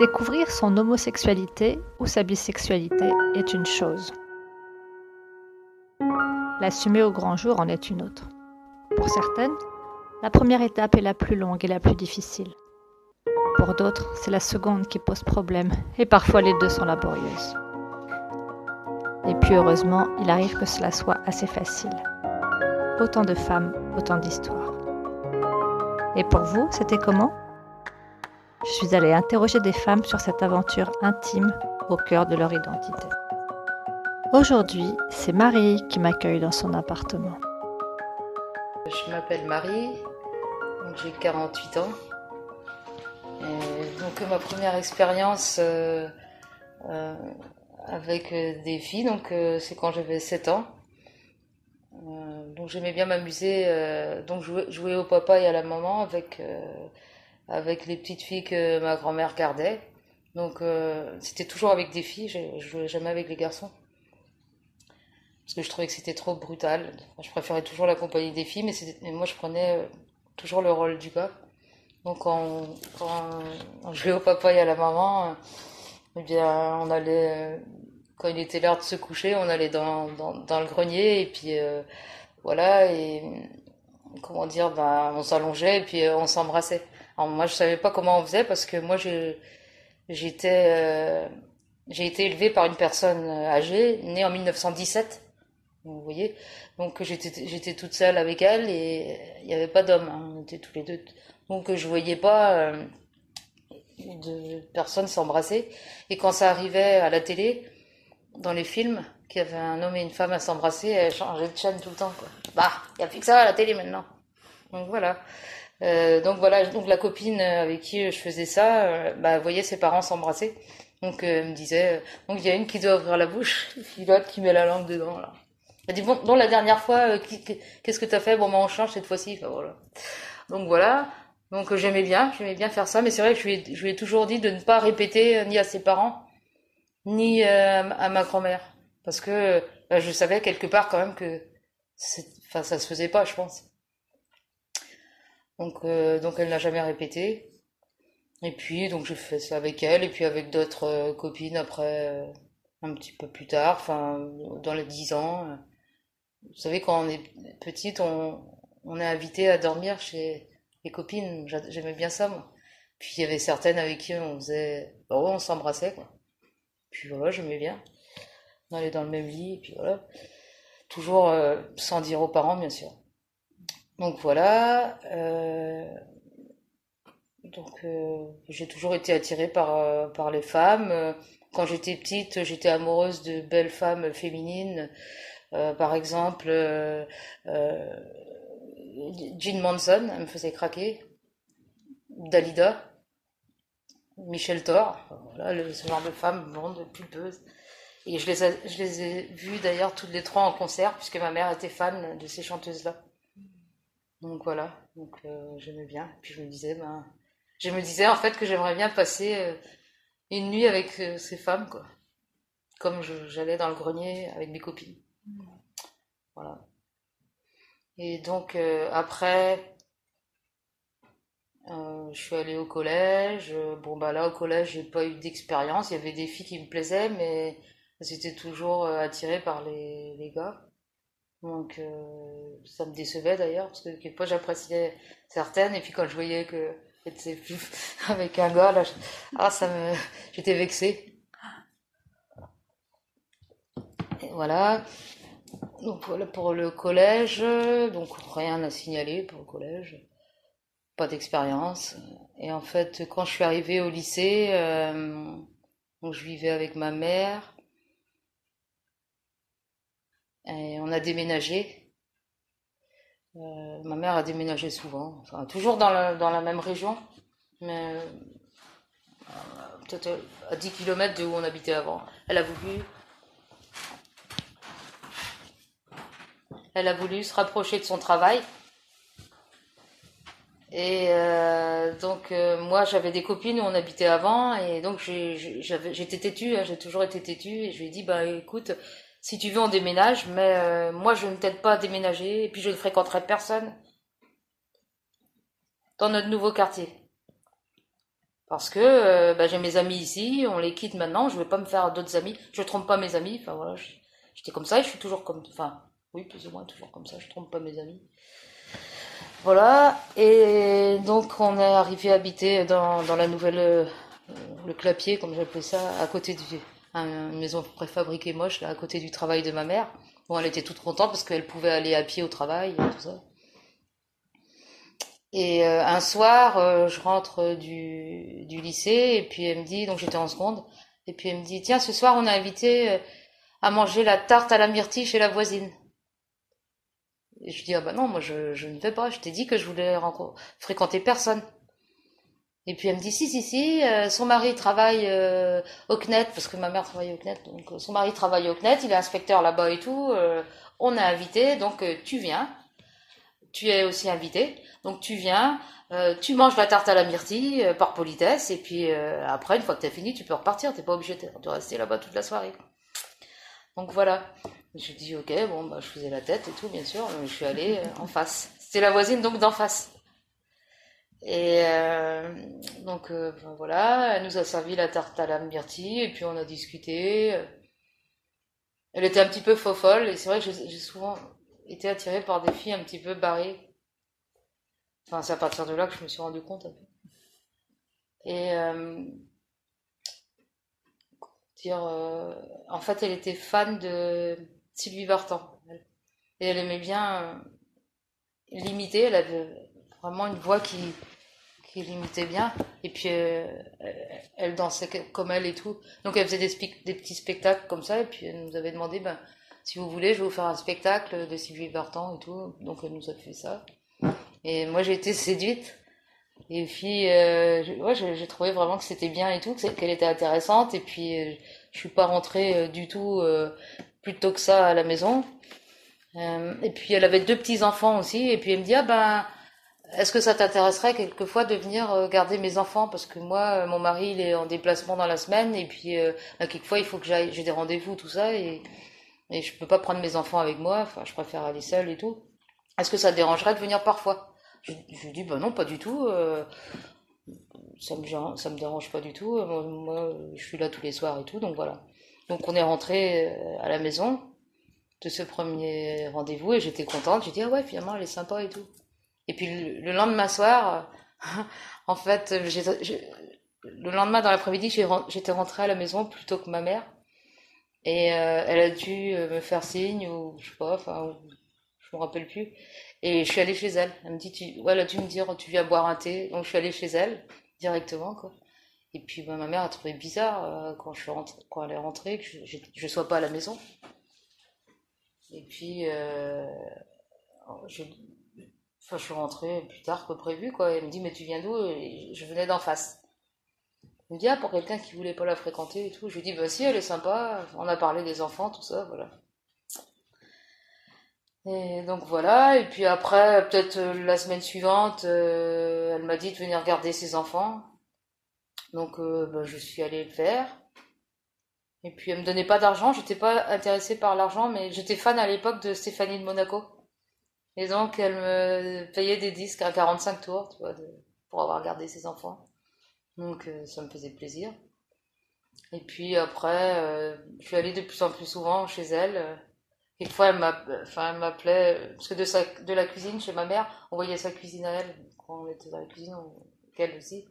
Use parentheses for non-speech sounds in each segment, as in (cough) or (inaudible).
Découvrir son homosexualité ou sa bisexualité est une chose. L'assumer au grand jour en est une autre. Pour certaines, la première étape est la plus longue et la plus difficile. Pour d'autres, c'est la seconde qui pose problème et parfois les deux sont laborieuses. Et puis heureusement, il arrive que cela soit assez facile. Autant de femmes, autant d'histoires. Et pour vous, c'était comment? Je suis allée interroger des femmes sur cette aventure intime au cœur de leur identité. Aujourd'hui, c'est Marie qui m'accueille dans son appartement. Je m'appelle Marie, j'ai 48 ans. donc ma première expérience euh, euh, avec euh, des filles, donc c'est quand j'avais 7 ans. donc j'aimais bien m'amuser, donc jouer, jouer, au papa et à la maman avec avec les petites filles que ma grand-mère gardait. Donc c'était toujours avec des filles, je jouais jamais avec les garçons parce que je trouvais que c'était trop brutal. Je préférais toujours la compagnie des filles, mais, moi je prenais euh, toujours le rôle du gars. Donc quand, on jouait au papa et à la maman, euh, eh bien on allait, euh, quand il était l'heure de se coucher, on allait dans, le grenier et puis voilà, et comment dire, bah, on s'allongeait et puis on s'embrassait. Moi je savais pas comment on faisait parce que moi j'étais j'ai été élevée par une personne âgée, née en 1917. Vous voyez? Donc j'étais toute seule avec elle et il n'y avait pas d'homme. Hein. On était tous les deux. Donc je voyais pas euh, de personnes s'embrasser. Et quand ça arrivait à la télé, dans les films, qu'il y avait un homme et une femme à s'embrasser, elle changeait de chaîne tout le temps. Bah, il n'y a plus que ça à la télé maintenant. Donc voilà. Euh, donc voilà, donc la copine avec qui je faisais ça, euh, bah, voyait ses parents s'embrasser. Donc elle me disait, donc il y a une qui doit ouvrir la bouche, et l'autre qui met la langue dedans là. Elle dit, bon, la dernière fois, euh, qu'est-ce que tu as fait? Bon, ben, on change cette fois-ci. voilà. Donc voilà. Donc euh, j'aimais bien, j'aimais bien faire ça, mais c'est vrai que je lui, ai, je lui ai toujours dit de ne pas répéter euh, ni à ses parents, ni à ma grand-mère. Parce que je savais quelque part quand même que enfin, ça se faisait pas, je pense. Donc, donc elle n'a jamais répété. Et puis, donc je fais ça avec elle, et puis avec d'autres copines après, un petit peu plus tard, enfin, dans les dix ans. Vous savez, quand on est petite, on, on est invité à dormir chez les copines. J'aimais bien ça, moi. Puis il y avait certaines avec qui on faisait. Bah on s'embrassait, quoi. Puis voilà, j'aimais bien. On allait dans le même lit, et puis voilà. Toujours euh, sans dire aux parents, bien sûr. Donc voilà. Euh, donc euh, j'ai toujours été attirée par, par les femmes. Quand j'étais petite, j'étais amoureuse de belles femmes féminines euh, par exemple, euh, euh, Jean Manson, elle me faisait craquer. Dalida, Michel Thor, voilà, ce genre de femmes blondes, pulpeuses. Et je les, je les ai vues d'ailleurs toutes les trois en concert, puisque ma mère était fan de ces chanteuses-là. Donc voilà, donc j'aimais bien. Puis je me disais, ben, je me disais en fait que j'aimerais bien passer une nuit avec ces femmes, quoi. Comme j'allais dans le grenier avec mes copines. Voilà. Et donc euh, après, euh, je suis allée au collège. Bon bah là au collège j'ai pas eu d'expérience. Il y avait des filles qui me plaisaient, mais j'étais toujours euh, attirée par les gars. Donc ça me décevait d'ailleurs parce que quelquefois j'appréciais certaines et puis quand je voyais que c'était plus (laughs) avec un gars ah ça j'étais vexée. Voilà. Donc voilà pour le collège, donc rien à signaler pour le collège, pas d'expérience. Et en fait, quand je suis arrivée au lycée, euh, donc je vivais avec ma mère et on a déménagé. Euh, ma mère a déménagé souvent, enfin toujours dans la, même région, mais euh, peut-être à 10 km de où on habitait avant. Elle a voulu Elle a voulu se rapprocher de son travail. Et euh, donc euh, moi j'avais des copines où on habitait avant et donc j'étais têtue, hein, j'ai toujours été têtue et je lui ai dit bah écoute si tu veux on déménage mais euh, moi je ne t'aide pas à déménager et puis je ne fréquenterai personne dans notre nouveau quartier Parce que euh, bah, j'ai mes amis ici, on les quitte maintenant, je vais pas me faire d'autres amis. Je trompe pas mes amis, enfin voilà, j'étais comme ça et je suis toujours comme, enfin oui plus ou moins toujours comme ça, je trompe pas mes amis. Voilà, et donc on est arrivé à habiter dans, la nouvelle, euh, le clapier comme j'appelais ça, à côté d'une maison préfabriquée moche, là, à côté du travail de ma mère. Bon, elle était toute contente parce qu'elle pouvait aller à pied au travail et tout ça. Et euh, un soir, euh, je rentre du, du, lycée et puis elle me dit, donc j'étais en seconde, et puis elle me dit, tiens, ce soir on a invité euh, à manger la tarte à la myrtille chez la voisine. Et je dis, ah bah non, moi je, je ne vais pas, je t'ai dit que je voulais fréquenter personne. Et puis elle me dit, si, si, si, son mari travaille au CNET, parce que ma mère travaille au CNET, donc son mari travaille au CNET, il est inspecteur là-bas et tout, on a invité, donc tu viens, tu es aussi invité. Donc tu viens, euh, tu manges la tarte à la myrtille euh, par politesse, et puis euh, après, une fois que tu as fini, tu peux repartir. T'es pas obligé de, rester là-bas toute la soirée. Donc voilà. Je dis ok, bon, bah, je faisais la tête et tout, bien sûr. Je suis allée en face. C'était la voisine donc d'en face. Et donc voilà, elle nous a servi la tarte à la myrtille, et puis on a discuté. Elle était un petit peu faux folle, et c'est vrai que j'ai souvent été attirée par des filles un petit peu barrées Enfin, c'est à partir de là que je me suis rendu compte. Et euh, dire, euh, en fait, elle était fan de Sylvie Vartan. Et elle aimait bien euh, l'imiter. Elle avait vraiment une voix qui, qui l'imitait bien. Et puis, elle dansait comme elle et tout. Donc, elle faisait des, petits spectacles comme ça. Et puis, elle nous avait demandé, ben, si vous voulez, je vais vous faire un spectacle de Sylvie Vartan et tout. Donc, elle nous a fait ça. Et moi, j'ai été séduite. Et puis, euh, ouais, j'ai trouvé vraiment que c'était bien et tout, qu'elle était intéressante. Et puis, euh, je suis pas rentrée euh, du tout euh, plus tôt que ça à la maison. Euh, et puis, elle avait deux petits enfants aussi. Et puis, elle me dit, ah ben, est-ce que ça t'intéresserait quelquefois de venir garder mes enfants? Parce que moi, mon mari, il est en déplacement dans la semaine. Et puis, bah, quelquequefois, il faut que j'aille, j'ai des rendez-vous, tout ça. Et, et je peux pas prendre mes enfants avec moi. Enfin, je préfère aller seule et tout. Est-ce que ça te dérangerait de venir parfois? Je, lui dis, bah non, pas du tout. Euh, ça me, ça me dérange pas du tout. Euh, moi, je suis là tous les soirs et tout, donc voilà. Donc on est rentré euh, à la maison de ce premier rendez-vous et j'étais contente. J'ai dit, ah ouais, finalement, elle est sympa et tout. Et puis le, lendemain soir, (laughs) en fait, le lendemain dans l'après-midi, j'étais rentrée à la maison plutôt que ma mère. Et elle a dû me faire signe, ou je sais pas, enfin, je me rappelle plus. Et je suis allée chez elle. Elle me dit, tu, voilà, tu me dire, tu viens boire un thé. Donc je suis allée chez elle directement, quoi. Et puis bah, ma mère a trouvé bizarre euh, quand je suis rentrée, quand elle est rentrée que je, je, sois pas à la maison. Et puis euh, je, je suis rentrée plus tard que prévu, quoi. elle me dit, mais tu viens d'où? Je venais d'en face. Elle me dit, ah, pour quelqu'un qui voulait pas la fréquenter et tout. Je lui dis, bah si, elle est sympa. On a parlé des enfants, tout ça, voilà. Et donc voilà, et puis après, peut-être euh, la semaine suivante, euh, elle m'a dit de venir garder ses enfants. Donc euh, bah, je suis allée le faire. Et puis elle me donnait pas d'argent, j'étais pas intéressée par l'argent, mais j'étais fan à l'époque de Stéphanie de Monaco. Et donc elle me payait des disques à 45 tours, tu vois, pour avoir gardé ses enfants. Donc ça me faisait plaisir. Et puis après, je suis allée de plus en plus souvent chez elle fois, elle m'appelait, parce que de, sa, de la cuisine chez ma mère, on voyait sa cuisine à elle, quand on était dans la cuisine, qu'elle aussi.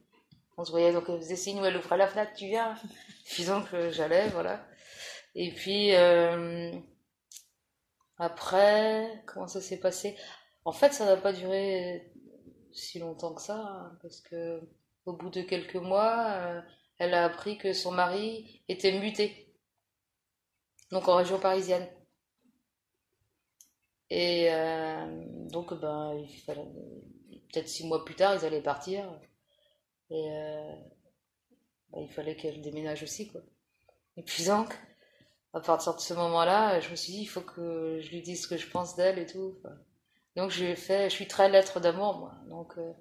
On se voyait, donc elle faisait signe elle ouvrait la fenêtre, tu viens. (laughs) Puis donc j'allais, voilà. Et puis, euh, après, comment ça s'est passé? En fait, ça n'a pas duré si longtemps que ça, hein, parce que au bout de quelques mois, euh, elle a appris que son mari était muté, donc en région parisienne. Et euh, donc, ben, il fallait, peut-être six mois plus tard, ils allaient partir. Et euh, ben, il fallait qu'elle déménage aussi, quoi. Et puis donc, à partir de ce moment-là, je me suis dit, il faut que je lui dise ce que je pense d'elle et tout. Donc, je fait, je suis très lettre d'amour, moi. Donc, euh,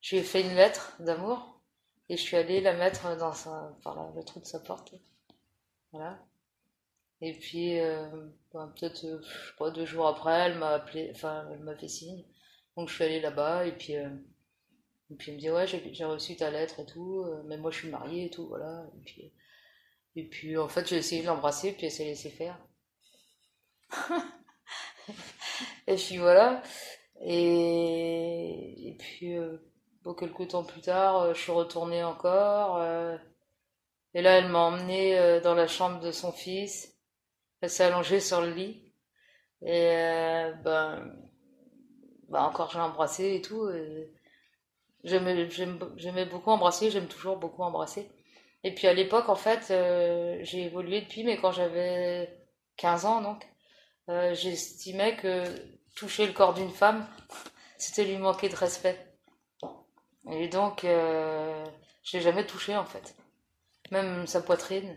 je lui ai fait une lettre d'amour et je suis allée la mettre dans par le trou de sa porte. Voilà. Et puis, euh, ben, peut-être, euh, deux jours après, elle m'a appelé, enfin, elle m'a fait signe. Donc, je suis allée là-bas, et puis, euh, Et puis elle me dit ouais j'ai reçu ta lettre et tout, mais moi je suis mariée et tout, voilà. Et puis, et puis en fait j'ai essayé de l'embrasser, puis elle s'est laissée faire. (laughs) et puis voilà. Et, et puis euh, bon, quelques temps plus tard, euh, je suis retournée encore. et là elle m'a emmenée dans la chambre de son fils. Elle s'est allongée sur le lit. Et ben, ben encore j'ai embrassé et tout. J'aimais beaucoup embrasser, j'aime toujours beaucoup embrasser. Et puis à l'époque, en fait, euh, j'ai évolué depuis, mais quand j'avais 15 ans, donc, euh, j'estimais que toucher le corps d'une femme, c'était lui manquer de respect. Et donc, euh, je l'ai jamais touché, en fait. Même sa poitrine.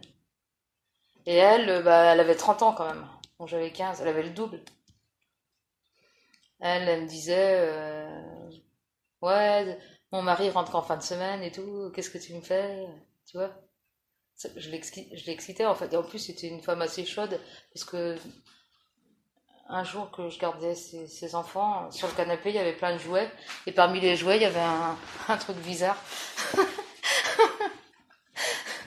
Et elle, bah, elle avait 30 ans quand même. Bon, j'avais 15, elle avait le double. Elle, elle me disait, euh, ouais, mon mari rentre en fin de semaine et tout, qu'est-ce que tu me fais? Tu vois Je l'excitais en fait. Et en plus, c'était une femme assez chaude, parce que un jour que je gardais ses, enfants, sur le canapé, il y avait plein de jouets, et parmi les jouets, il y avait un, (laughs) truc bizarre. (laughs)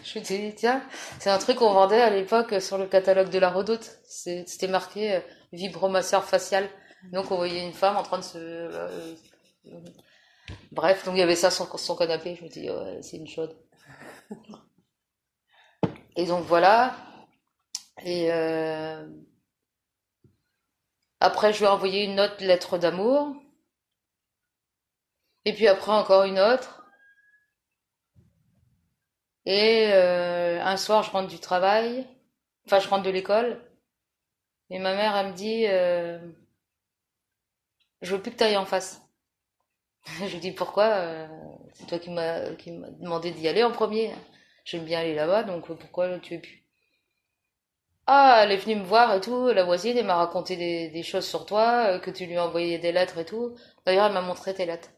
je me suis dit, tiens, c'est un truc qu'on vendait à l'époque sur le catalogue de la Redoute. C'était marqué euh, vibromasseur facial. Donc on voyait une femme en train de se... Euh, Bref, donc il y avait ça sur son canapé. Je me dis, c'est une chaude. Et donc voilà. Et euh, après, je lui ai envoyé une autre lettre d'amour. Et puis après, encore une autre. Et euh, un soir, je rentre du travail. Enfin, je rentre de l'école. Et ma mère, elle me dit, euh, je veux plus que tu ailles en face. (laughs) je lui dis pourquoi euh, C'est toi qui m'as demandé d'y aller en premier. J'aime bien aller là-bas, donc pourquoi tu es plus? Ah, elle est venue me voir et tout, la voisine, elle m'a raconté des, choses sur toi, euh, que tu lui as envoyé des lettres et tout. D'ailleurs, elle m'a montré tes lettres.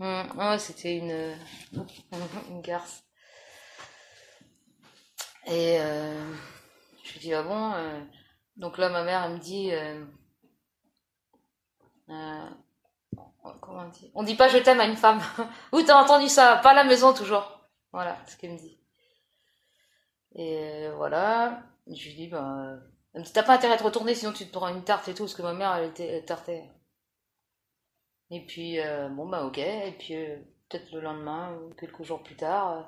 Hum, c'était (laughs) une, garce. Et euh, je lui dis, ah bon Donc là, ma mère, elle me dit... on dit? Pas je t'aime à une femme. (laughs) Où t'as entendu ça? Pas à la maison toujours. Voilà ce qu'elle me dit. Et voilà. Je lui dis, dit, t'as pas intérêt de retourner sinon tu te prends une tarte et tout, parce que ma mère, elle était tartée. Et puis, euh, bon, bah, ok. Et puis, euh, peut-être le lendemain, ou quelques jours plus tard, euh,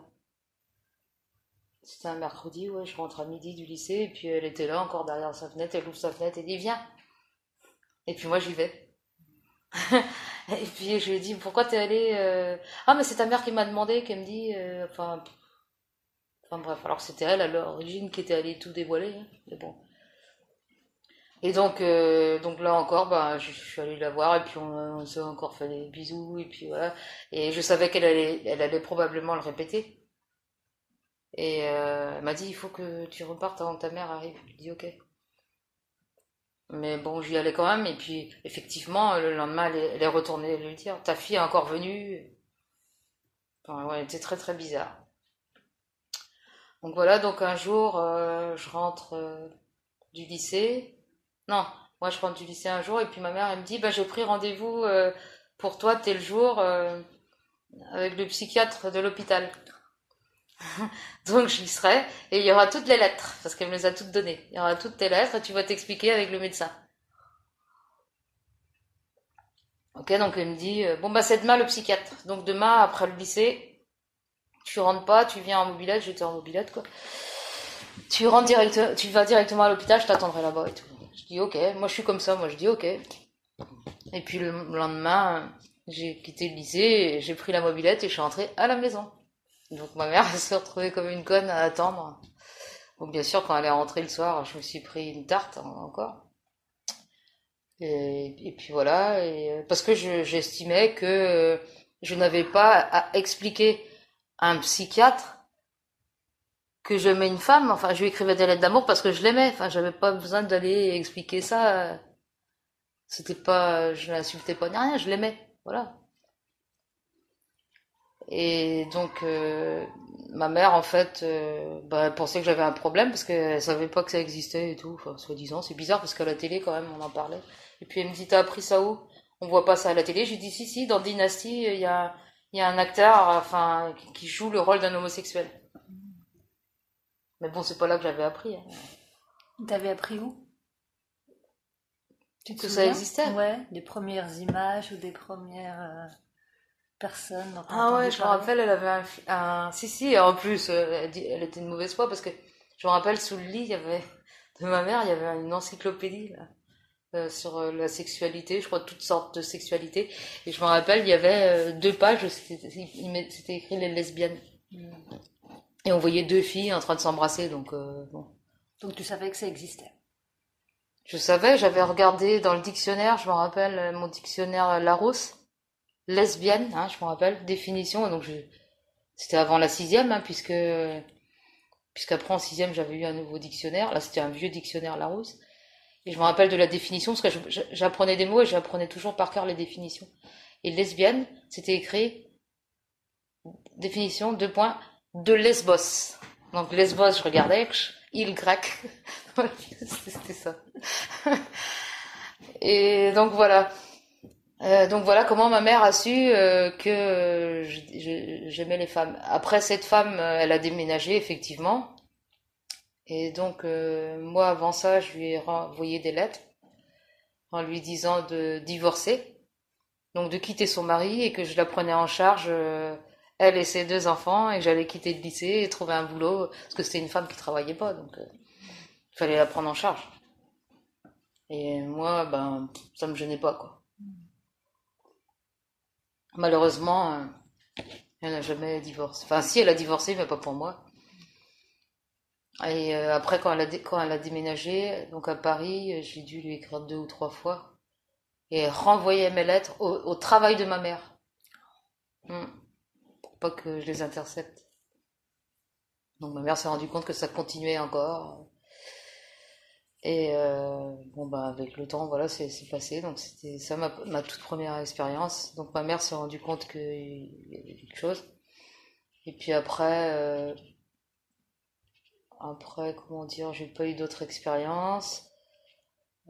c'était un mercredi, ouais, je rentre à midi du lycée, et puis elle était là encore derrière sa fenêtre, elle ouvre sa fenêtre et dit, viens. Et puis moi, j'y vais. (laughs) Et puis je lui ai dit pourquoi t'es allée euh... Ah mais c'est ta mère qui m'a demandé, qui me dit euh... enfin enfin bref alors c'était elle à l'origine qui était allée tout dévoiler, hein. mais bon. Et donc euh... donc là encore bah je, suis allée la voir et puis on, on s'est encore fait des bisous et puis voilà et je savais qu'elle allait elle allait probablement le répéter. Et elle m'a dit il faut que tu repartes avant que ta mère arrive. Je lui ai dit ok. Mais bon, j'y allais quand même. Et puis, effectivement, le lendemain, elle est, retournée lui dire Ta fille est encore venue? Enfin, ouais, c'était très très bizarre. Donc voilà, donc un jour, euh, je rentre euh, du lycée. Non, moi je rentre du lycée un jour et puis ma mère elle me dit bah j'ai pris rendez-vous euh, pour toi tel jour avec le psychiatre de l'hôpital. (laughs) Donc j'y serai et il y aura toutes les lettres parce qu'elle me les a toutes données. Il y aura toutes tes lettres et tu vas t'expliquer avec le médecin. Ok, donc elle me dit euh, bon bah c'est demain le psychiatre. Donc demain après le lycée, tu rentres pas, tu viens en mobilette, j'étais en mobilette quoi. Tu rentres direct, tu vas directement à l'hôpital, je t'attendrai là-bas et tout. Je dis ok, moi je suis comme ça, moi je dis ok. Et puis le lendemain, j'ai quitté le lycée, j'ai pris la mobilette et je suis rentrée à la maison. Donc ma mère (laughs) s'est retrouvée comme une conne à attendre. Bien sûr, quand elle est rentrée le soir, je me suis pris une tarte encore. Et, puis voilà, euh, parce que j'estimais que euh, je n'avais pas à expliquer à un psychiatre que j'aimais une femme. Enfin, je lui écrivais des lettres d'amour parce que je l'aimais. Enfin, j'avais pas besoin d'aller expliquer ça. C'était pas, je l'insultais pas ni rien, je l'aimais. Voilà. Et donc, euh, ma mère, en fait, euh, bah, elle pensait que j'avais un problème parce qu'elle savait pas que ça existait et tout, enfin, soi-disant. C'est bizarre parce qu'à la télé, quand même, on en parlait. Et puis elle me dit, t'as appris ça où? On voit pas ça à la télé. J'ai dit si si, dans Dynasty, il y a, il y a un acteur, enfin, qui joue le rôle d'un homosexuel. Mais bon, c'est pas là que j'avais appris. Hein. T'avais appris où? Tu que ça existait Ouais, des premières images ou des premières euh, personnes. ah ouais, je me rappelle, elle avait un, un... Si, si, en plus, euh, elle, elle, était une mauvaise foi parce que je me rappelle, sous le lit, il y avait (laughs) de ma mère, il y avait une encyclopédie là, euh, sur la sexualité, je crois toutes sortes de sexualité. Et je me rappelle, il y avait deux pages, c'était écrit les lesbiennes. Hmm. Et on voyait deux filles en train de s'embrasser, donc bon. Donc tu savais que ça existait je savais, j'avais regardé dans le dictionnaire, je me rappelle, euh, mon dictionnaire euh, Larousse, lesbienne, hein, je me rappelle, définition, donc c'était avant la sixième, hein, puisque puisqu'après en sixième j'avais eu un nouveau dictionnaire, là c'était un vieux dictionnaire Larousse, et je me rappelle de la définition, parce que j'apprenais des mots et j'apprenais toujours par cœur les définitions. Et lesbienne, c'était écrit, définition, deux points, de lesbos. Donc lesbos, je regardais, il grec. (laughs) C'était ça. (laughs) Et donc voilà. Euh, donc voilà comment ma mère a su euh, que j'aimais les femmes. Après cette femme, euh, elle a déménagé effectivement. Et donc moi avant ça, je lui ai envoyé des lettres en lui disant de divorcer, donc de quitter son mari et que je la prenais en charge elle et ses deux enfants et j'allais quitter le lycée et trouver un boulot parce que c'était une femme qui travaillait pas donc il fallait la prendre en charge. Et moi, ben, ça me gênait pas, quoi. Malheureusement, euh, elle n'a jamais divorcé. Enfin, si, elle a divorcé, mais pas pour moi. Et euh, après, quand elle, a déménagé, donc à Paris, j'ai dû lui écrire deux ou trois fois. Et renvoyer mes lettres au, travail de ma mère. Hmm. Pour pas que je les intercepte. Donc ma mère s'est rendue compte que ça continuait encore. Et euh, bon bah avec le temps voilà c'est passé. Donc c'était ça ma, ma, toute première expérience. Donc ma mère s'est rendue compte qu'il y avait quelque chose. Et puis après euh, après comment dire j'ai pas eu d'autres expériences.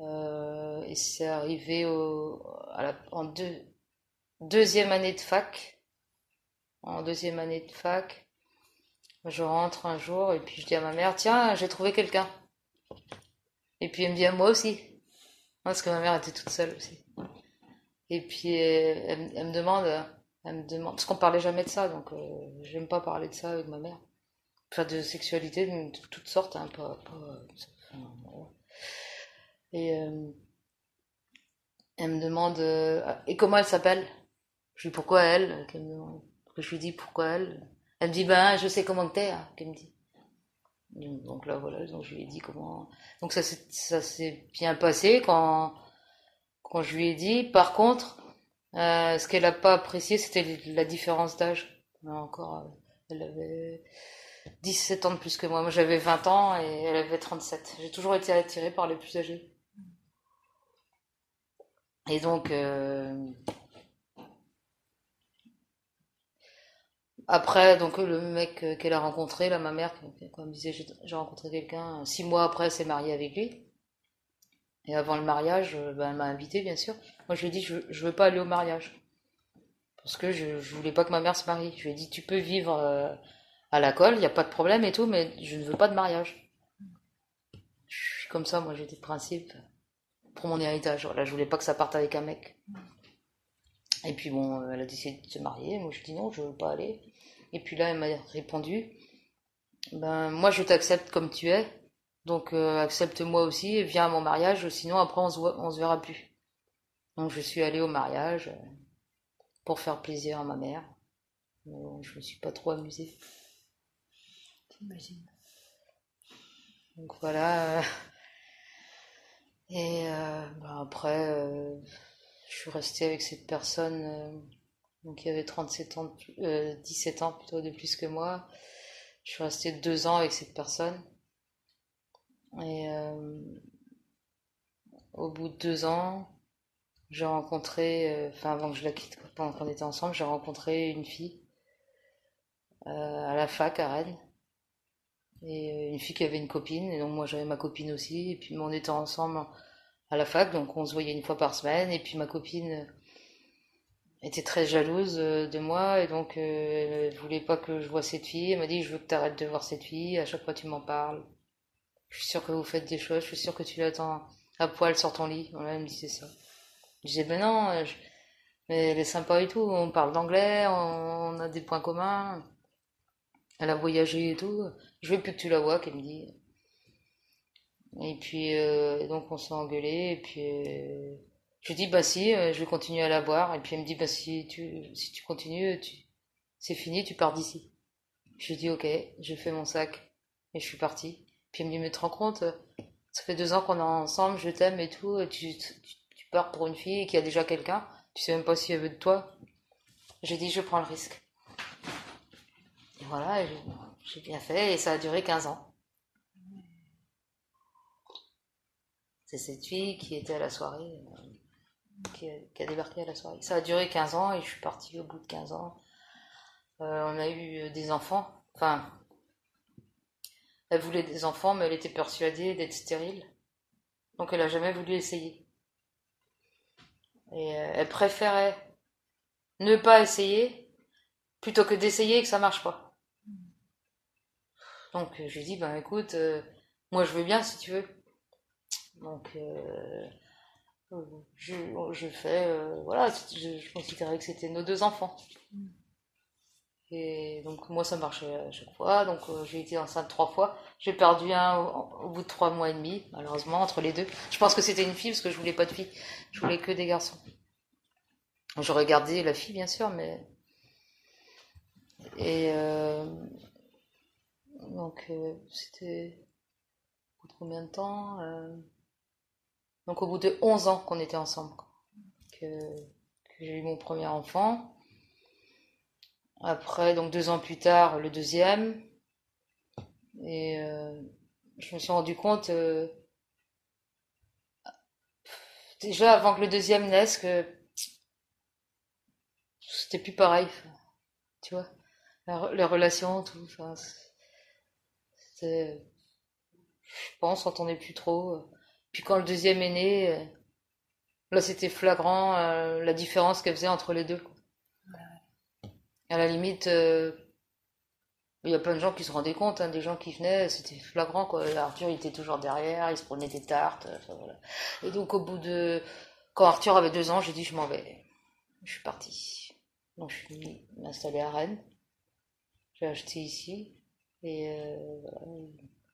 Euh, et c'est arrivé au en deux, deuxième année de fac. En deuxième année de fac je rentre un jour et puis je dis à ma mère tiens j'ai trouvé quelqu'un et puis elle me dit à moi aussi. Parce que ma mère était toute seule aussi. Et puis elle, me demande, elle me demande, parce qu'on parlait jamais de ça, donc euh, j'aime pas parler de ça avec ma mère. Enfin, de sexualité de toutes sortes, hein, pas, Et euh, elle me demande, euh, et comment elle s'appelle? Je lui dis pourquoi elle? Je lui dis pourquoi elle? Elle me dit, ben, je sais comment t'es, hein, me dit. Donc là, voilà, donc je lui ai dit comment. Donc ça, s'est bien passé quand, je lui ai dit. Par contre, euh, ce qu'elle n'a pas apprécié, c'était la différence d'âge. Encore, elle avait 17 ans de plus que moi. Moi, j'avais 20 ans et elle avait 37. J'ai toujours été attirée par les plus âgés. Et donc, euh, Après, donc le mec euh, qu'elle a rencontré, là, ma mère, comme disait, j'ai rencontré quelqu'un, six mois après, elle s'est mariée avec lui. Et avant le mariage, euh, ben, elle m'a invité, bien sûr. Moi, je lui ai dit, je, je veux pas aller au mariage. Parce que je, je voulais pas que ma mère se marie. Je lui ai dit, tu peux vivre euh, à la colle, il n'y a pas de problème et tout, mais je ne veux pas de mariage. Je suis comme ça, moi, j'ai des principes pour mon héritage. Voilà, je voulais pas que ça parte avec un mec. Et puis bon, elle a décidé de se marier. Moi, je dis non, je veux pas aller. Et puis là, elle m'a répondu, ben moi je t'accepte comme tu es, donc euh, accepte-moi aussi et viens à mon mariage, sinon après on se, on se verra plus. Donc je suis allée au mariage euh, pour faire plaisir à ma mère. Mais bon, je me suis pas trop amusée. T'imagines. Donc voilà. Et euh, ben après, je suis restée avec cette personne donc il avait 37 ans, euh, 17 ans plutôt de plus que moi. Je suis restée deux ans avec cette personne. Et euh, au bout de deux ans, j'ai rencontré, euh, enfin avant que je la quitte, pendant qu'on était ensemble, j'ai rencontré une fille euh, à la fac à Rennes. Et une fille qui avait une copine, et donc moi j'avais ma copine aussi, et puis on était ensemble à la fac, donc on se voyait une fois par semaine, et puis ma copine était très jalouse de moi et donc elle voulait pas que je vois cette fille. Elle m'a dit je veux que tu arrêtes de voir cette fille. À chaque fois tu m'en parles. Je suis sûre que vous faites des choses. Je suis sûre que tu l'attends à poil sur ton lit. Voilà, elle me disait ça. Je disais ben non, mais elle est sympa et tout. On parle d'anglais, on a des points communs. Elle a voyagé et tout. Je veux plus que tu la vois, qu'elle me dit. Et puis, euh, donc on s'est engueulé, et puis euh, je dis, bah si, euh, je vais continuer à la voir, et puis elle me dit, bah si tu, si tu continues, c'est fini, tu pars d'ici. Je dis, ok, je fais mon sac, et je suis partie. Puis elle me dit, mais te rends compte, ça fait deux ans qu'on est ensemble, je t'aime et tout, et tu, tu, pars pour une fille qui a déjà quelqu'un, tu sais même pas si elle veut de toi. J'ai dit, je prends le risque. Et voilà, j'ai bien fait, et ça a duré 15 ans. C'est cette fille qui était à la soirée, euh, qui, a, débarqué à la soirée. Ça a duré 15 ans et je suis partie au bout de 15 ans. Euh, on a eu des enfants. Enfin, elle voulait des enfants, mais elle était persuadée d'être stérile. Donc elle n'a jamais voulu essayer. Et euh, elle préférait ne pas essayer plutôt que d'essayer et que ça marche pas. Donc je lui ai dit, ben écoute, moi je veux bien si tu veux. Donc, euh, je, je, fais, euh, voilà, je, je, considérais que c'était nos deux enfants. Mm. Et donc, moi, ça marchait à chaque fois. Donc, euh, j'ai été enceinte trois fois. J'ai perdu un au, bout de trois mois et demi, malheureusement, entre les deux. Je pense que c'était une fille parce que je voulais pas de fille. Je voulais que des garçons. J'aurais gardé la fille, bien sûr, mais. Et. donc, c'était. Au bout de combien de temps donc au bout de 11 ans qu'on était ensemble, que, j'ai eu mon premier enfant. Après, donc deux ans plus tard, le deuxième. Et euh, je me suis rendu compte, euh, déjà avant que le deuxième naisse, que c'était plus pareil. Tu vois, les relations, tout. Enfin, je pense, on s'entendait plus trop. Puis quand le deuxième est né, euh, là c'était flagrant euh, la différence qu'elle faisait entre les deux. À la limite, euh, il y a plein de gens qui se rendaient compte, hein, des gens qui venaient, c'était flagrant quoi. Arthur il était toujours derrière, il se prenait des tartes. Et donc au bout de, quand Arthur avait deux ans, j'ai dit je m'en vais, je suis partie. Donc je suis installée à Rennes, j'ai acheté ici et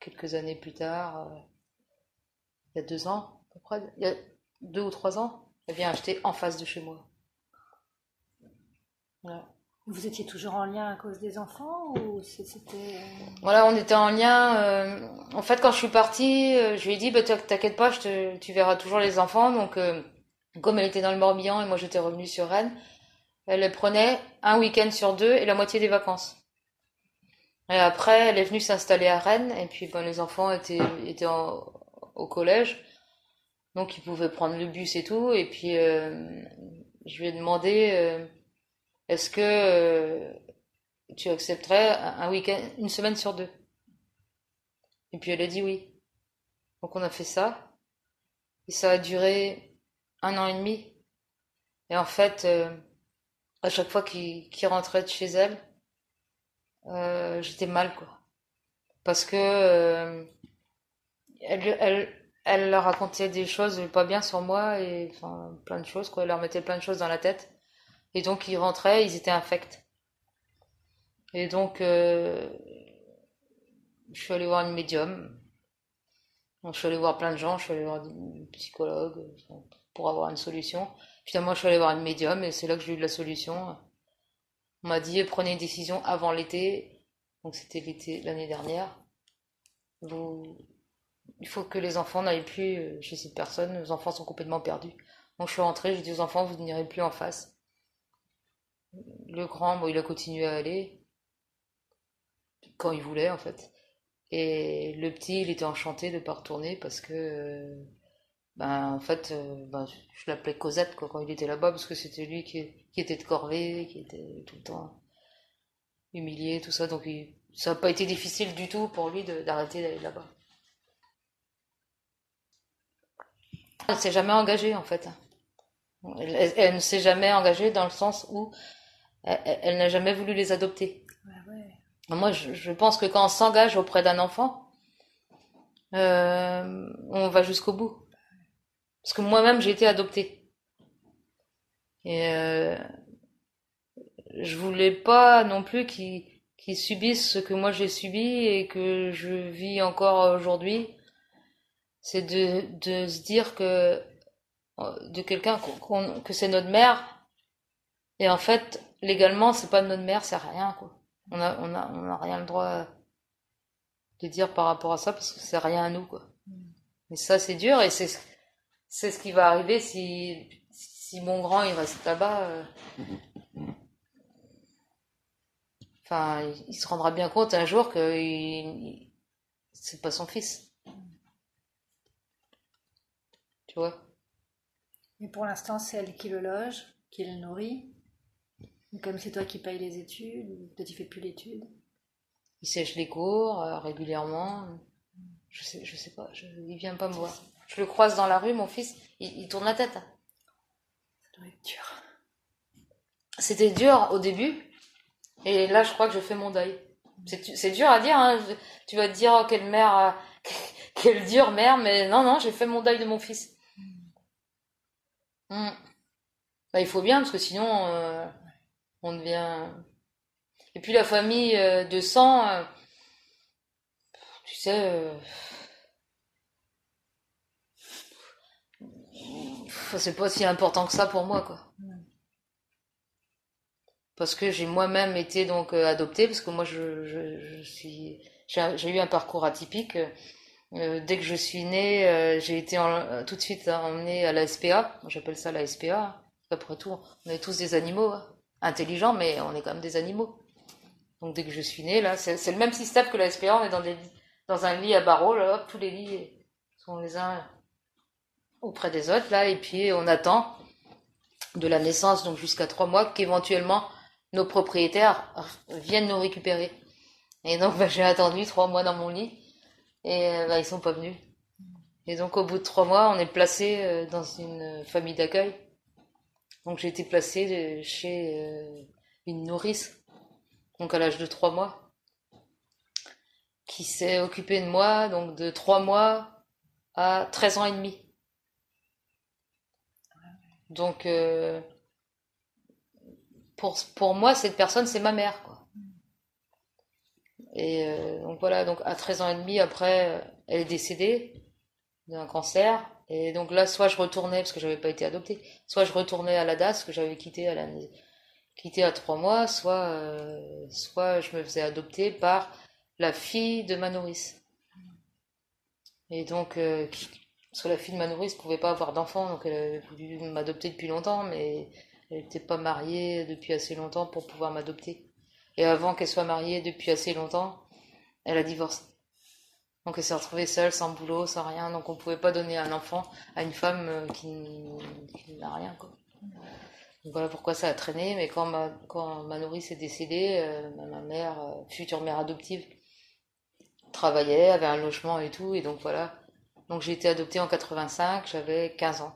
quelques années plus tard il y a deux ans, à peu près, il y a deux ou trois ans, elle vient acheter en face de chez moi. Vous étiez toujours en lien à cause des enfants ou c'était euh, Voilà, on était en lien. Euh, en fait, quand je suis partie, euh, je lui ai dit bah, "T'inquiète pas, je tu verras toujours les enfants." Donc, comme elle était dans le Morbihan et moi j'étais revenue sur Rennes, elle prenait un week-end sur deux et la moitié des vacances. Et après, elle est venue s'installer à Rennes et puis bon, les enfants étaient étaient en, au collège. Donc il pouvait prendre le bus et tout. Et puis euh, je lui ai demandé euh, est-ce que euh, tu accepterais un week-end, une semaine sur deux? Et puis elle a dit oui. Donc on a fait ça. Et ça a duré un an et demi. Et en fait, à chaque fois qu'il rentrait de chez elle, j'étais mal quoi. Parce que elle, elle, leur racontait des choses pas bien sur moi et enfin plein de choses quoi. Elle leur mettait plein de choses dans la tête. Et donc ils rentraient, ils étaient infects. Et donc euh, je suis allée voir une médium. Donc, je suis allée voir plein de gens, je suis allée voir des psychologues pour avoir une solution. Finalement, je suis allée voir une médium et c'est là que j'ai eu de la solution. On m'a dit prenez une décision avant l'été. Donc c'était l'été l'année dernière. Vous il faut que les enfants n'aillent plus euh, chez cette personne, les enfants sont complètement perdus. Donc je suis rentrée, j'ai dit aux enfants, vous n'irez plus en face. Le grand, bon, il a continué à aller, quand il voulait en fait. Et le petit, il était enchanté de ne pas retourner parce que, euh, ben, en fait, euh, ben, je l'appelais Cosette quand il était là-bas parce que c'était lui qui, était de corvée, qui était tout le temps humilié, tout ça. Donc ça n'a pas été difficile du tout pour lui d'arrêter d'aller là-bas. Elle s'est jamais engagée en fait. Elle, elle ne s'est jamais engagée dans le sens où elle, elle n'a jamais voulu les adopter. Ouais, ouais. Moi, je, je pense que quand on s'engage auprès d'un enfant, euh, on va jusqu'au bout. Parce que moi-même, j'ai été adoptée. Et euh, je voulais pas non plus qu'ils qu'ils subissent ce que moi j'ai subi et que je vis encore aujourd'hui. C'est de, de se dire que de quelqu'un que c'est notre mère. Et en fait, légalement, c'est pas notre mère, c'est rien, quoi. On a, on a, on a rien le droit de dire par rapport à ça parce que c'est rien à nous, quoi. Mais ça, c'est dur et c'est, c'est ce qui va arriver si, si mon grand il reste là-bas. euh. Enfin, il, il se rendra bien compte un jour que il- il- c'est pas son fils. Tu vois? Mais pour l'instant, c'est elle qui le loge, qui le nourrit. Et Comme c'est toi qui payes les études, peut-être il fait plus l'étude. Il sèche les cours euh, régulièrement. Je sais, je sais pas, je, il vient pas me voir. Je le croise dans la rue, mon fils, il, il tourne la tête. Ça doit être dur. C'était dur au début, et là je crois que je fais mon deuil. C'est c'est dur à dire, hein. Tu vas te dire, oh, quelle mère, euh, (laughs) quelle dure mère, mais non, non, j'ai fait mon deuil de mon fils. Mm. Bah, il faut bien, parce que sinon, euh, on devient... Et puis la famille euh, de sang, euh, tu sais... euh, C'est pas si important que ça pour moi, quoi. Parce que j'ai moi-même été donc euh, adoptée, parce que moi je, j'ai eu un parcours atypique. Euh, dès que je suis née, euh, j'ai été euh, tout de suite emmenée à la SPA. J'appelle ça la SPA. Après tout, on est tous des animaux, hein. intelligents, mais on est quand même des animaux. Donc dès que je suis née, là, c'est le même système que la SPA. On est dans dans un lit à barreaux, là, hop, tous les lits sont les uns auprès des autres, là, et puis on attend de la naissance, donc jusqu'à trois mois, qu'éventuellement nos propriétaires viennent nous récupérer. Et donc, bah, j'ai attendu trois mois dans mon lit et euh, bah, ils sont pas venus. Et donc, au bout de trois mois, on est placé euh, dans une famille d'accueil. Donc, j'ai été placée euh, chez une nourrice, donc à l'âge de trois mois, qui s'est occupée de moi, donc de trois mois à 13 ans et demi. Donc, pour, pour moi, cette personne, c'est ma mère, quoi. Et euh, donc voilà, donc à 13 ans et demi, après, euh, elle est décédée d'un cancer. Et donc là, soit je retournais, parce que j'avais pas été adoptée, soit je retournais à la DAS, que j'avais quitté à la, quitté à trois mois, soit, euh, soit je me faisais adopter par la fille de ma nourrice. Et donc, euh, parce que la fille de ma nourrice pouvait pas avoir d'enfant, donc elle avait voulu m'adopter depuis longtemps, mais elle n'était pas mariée depuis assez longtemps pour pouvoir m'adopter. Et avant qu'elle soit mariée depuis assez longtemps, elle a divorcé. Donc elle s'est retrouvée seule, sans boulot, sans rien, donc on pouvait pas donner un enfant à une femme euh, qui, n'a rien. Donc voilà pourquoi ça a traîné, mais quand ma, nourrice est décédée, euh, ma mère, euh, future mère adoptive, travaillait, avait un logement et tout, et donc voilà. Donc j'ai été adoptée en 85, j'avais 15 ans,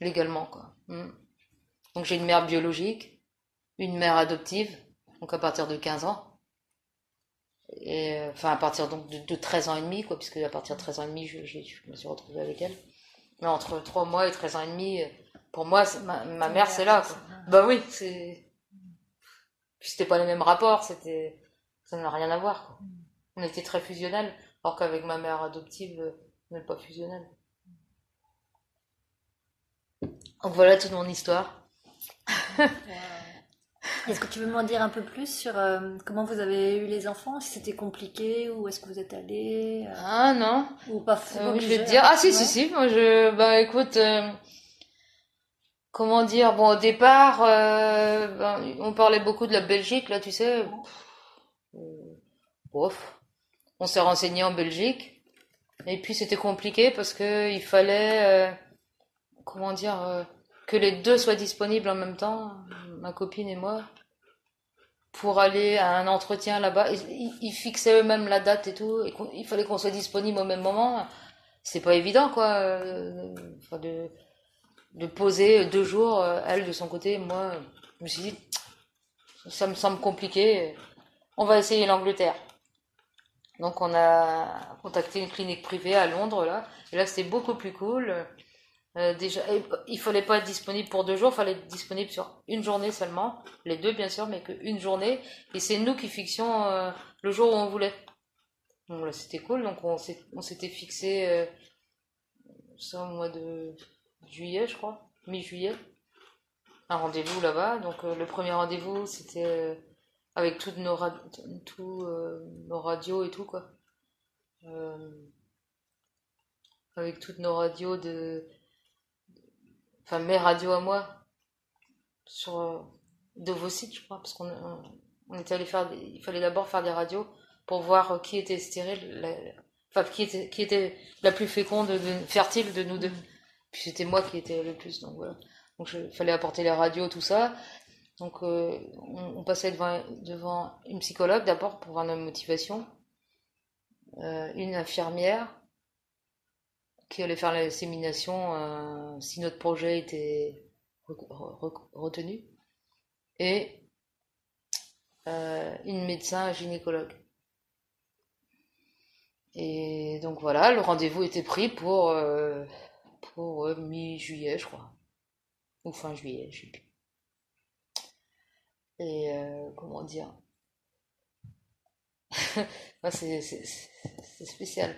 légalement. Mm. Donc j'ai une mère biologique, une mère adoptive, donc à partir de 15 ans. Et, euh, enfin, à partir donc de, de 13 ans et demi, quoi, puisque à partir de 13 ans et demi, je, me suis retrouvée avec elle. Mais entre 3 mois et 13 ans et demi, pour moi, ma, mère, c'est là, quoi. Bah oui, c'est. C'était pas les mêmes rapports, c'était. Ça n'a rien à voir. On était très fusionnels, alors qu'avec ma mère adoptive, euh, on n'est pas fusionnels. Donc voilà toute mon histoire. (laughs) Est-ce que tu veux m'en dire un peu plus sur euh, comment vous avez eu les enfants Si c'était compliqué ou est-ce que vous êtes allés euh, Ah non, Ou pas Euh, oui, je vais te dire. Ah si, si, Ouais. si. Moi, je. Bah écoute. Comment dire Bon, au départ, ben, on parlait beaucoup de la Belgique, là, tu sais. Bof. On s'est renseigné en Belgique. Et puis c'était compliqué parce que il fallait, comment dire, que les deux soient disponibles en même temps, ma copine et moi, pour aller à un entretien là-bas. Ils, fixaient eux-mêmes la date et tout, et il fallait qu'on soit disponible au même moment. C'est pas évident, quoi. euh, de, de poser deux jours, euh, elle de son côté, moi, je me suis dit, ça me semble compliqué, on va essayer l'Angleterre. Donc on a contacté une clinique privée à Londres là, et là c'était beaucoup plus cool. Euh, déjà, il fallait pas être disponible pour deux jours, il fallait être disponible sur une journée seulement, les deux bien sûr, mais qu'une journée. Et c'est nous qui fixions euh, le jour où on voulait. Donc là c'était cool, donc on s'était fixé euh, ça au mois de juillet, je crois, mi-juillet, un rendez-vous là-bas. Donc le premier rendez-vous c'était avec toutes nos, nos radios et tout quoi. avec toutes nos radios de enfin mes radios à moi sur euh, de vos sites, je crois, parce qu'on on était allé faire, il fallait d'abord faire des radios pour voir qui était stérile, enfin qui était qui était la plus féconde, de, fertile de nous deux. Puis c'était moi qui étais le plus, donc voilà. Donc il fallait apporter les radios, tout ça. Donc euh, on, passait devant, devant une psychologue d'abord pour voir notre motivation, euh, une infirmière qui allait faire l'insémination euh, si notre projet était retenu, et euh, une médecin gynécologue. Et donc voilà, le rendez-vous était pris pour, euh, mi-juillet, je crois. Ou fin juillet, je sais plus. Et comment dire? (laughs) C'est spécial.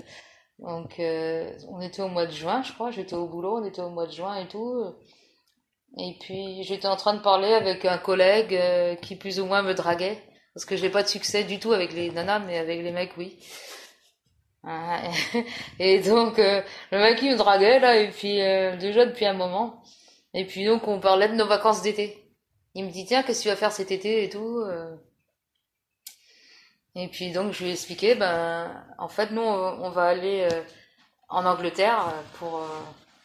Donc, euh, on était au mois de juin, je crois. J'étais au boulot, on était au mois de juin et tout. Et puis, j'étais en train de parler avec un collègue euh, qui plus ou moins me draguait. Parce que j'ai pas de succès du tout avec les nanas, mais avec les mecs, oui. (laughs) Et donc, euh, le mec, il me draguait, là, et puis, déjà depuis un moment. Et puis, donc, on parlait de nos vacances d'été. Il me dit, tiens, qu'est-ce que tu vas faire cet été et tout et puis donc je lui ai expliqué, ben en fait nous on va aller euh, en Angleterre pour euh,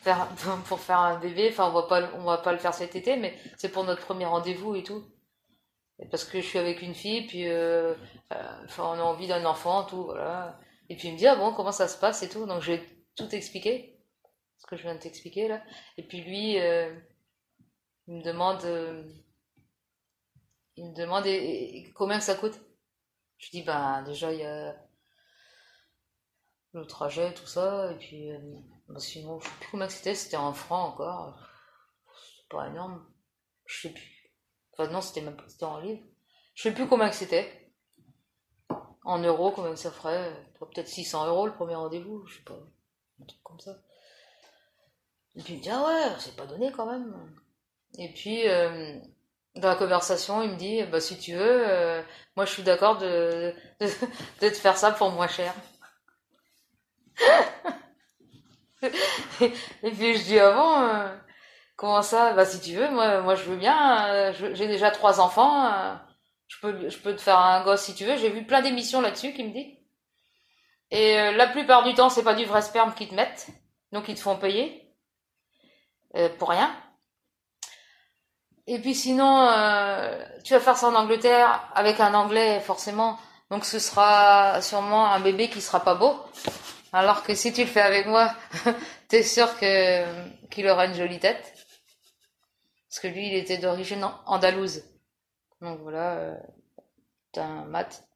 faire (laughs) pour faire un bébé. Enfin on va pas on va pas le faire cet été, mais c'est pour notre premier rendez-vous et tout. parce que je suis avec une fille, puis euh, on a envie d'un enfant, tout voilà. Et puis il me dit ah bon comment ça se passe et tout. Donc j'ai tout expliqué, ce que je viens de t'expliquer là. Et puis lui il me demande il me demande combien ça coûte. Je dis, bah, déjà, il y a le trajet, tout ça, et puis, euh, bah, sinon, je sais plus combien c'était, c'était en francs encore. C'est pas énorme. Je sais plus. Enfin, non, c'était même pas, c'était en livres. Je sais plus combien c'était. En euros, combien ça ferait. Peut-être 600 euros le premier rendez-vous, je sais pas. Un truc comme ça. Et puis il me dit, ah ouais, c'est pas donné quand même. Et puis, euh, dans la conversation, il me dit, bah, si tu veux, euh, moi je suis d'accord de, de, te faire ça pour moins cher. (laughs) et, puis je dis, ah bon, euh, comment ça? Bah si tu veux, moi, moi je veux bien, euh, j'ai déjà trois enfants, je, peux, je peux te faire un gosse si tu veux. J'ai vu plein d'émissions là-dessus qui me dit. Et la plupart du temps, c'est pas du vrai sperme qu'ils te mettent, donc ils te font payer pour rien. Et puis sinon, euh, tu vas faire ça en Angleterre avec un anglais forcément. Donc ce sera sûrement un bébé qui sera pas beau. Alors que si tu le fais avec moi, (laughs) t'es sûr que qu'il aura une jolie tête. Parce que lui, il était d'origine andalouse. Donc voilà, euh, t'as un mat,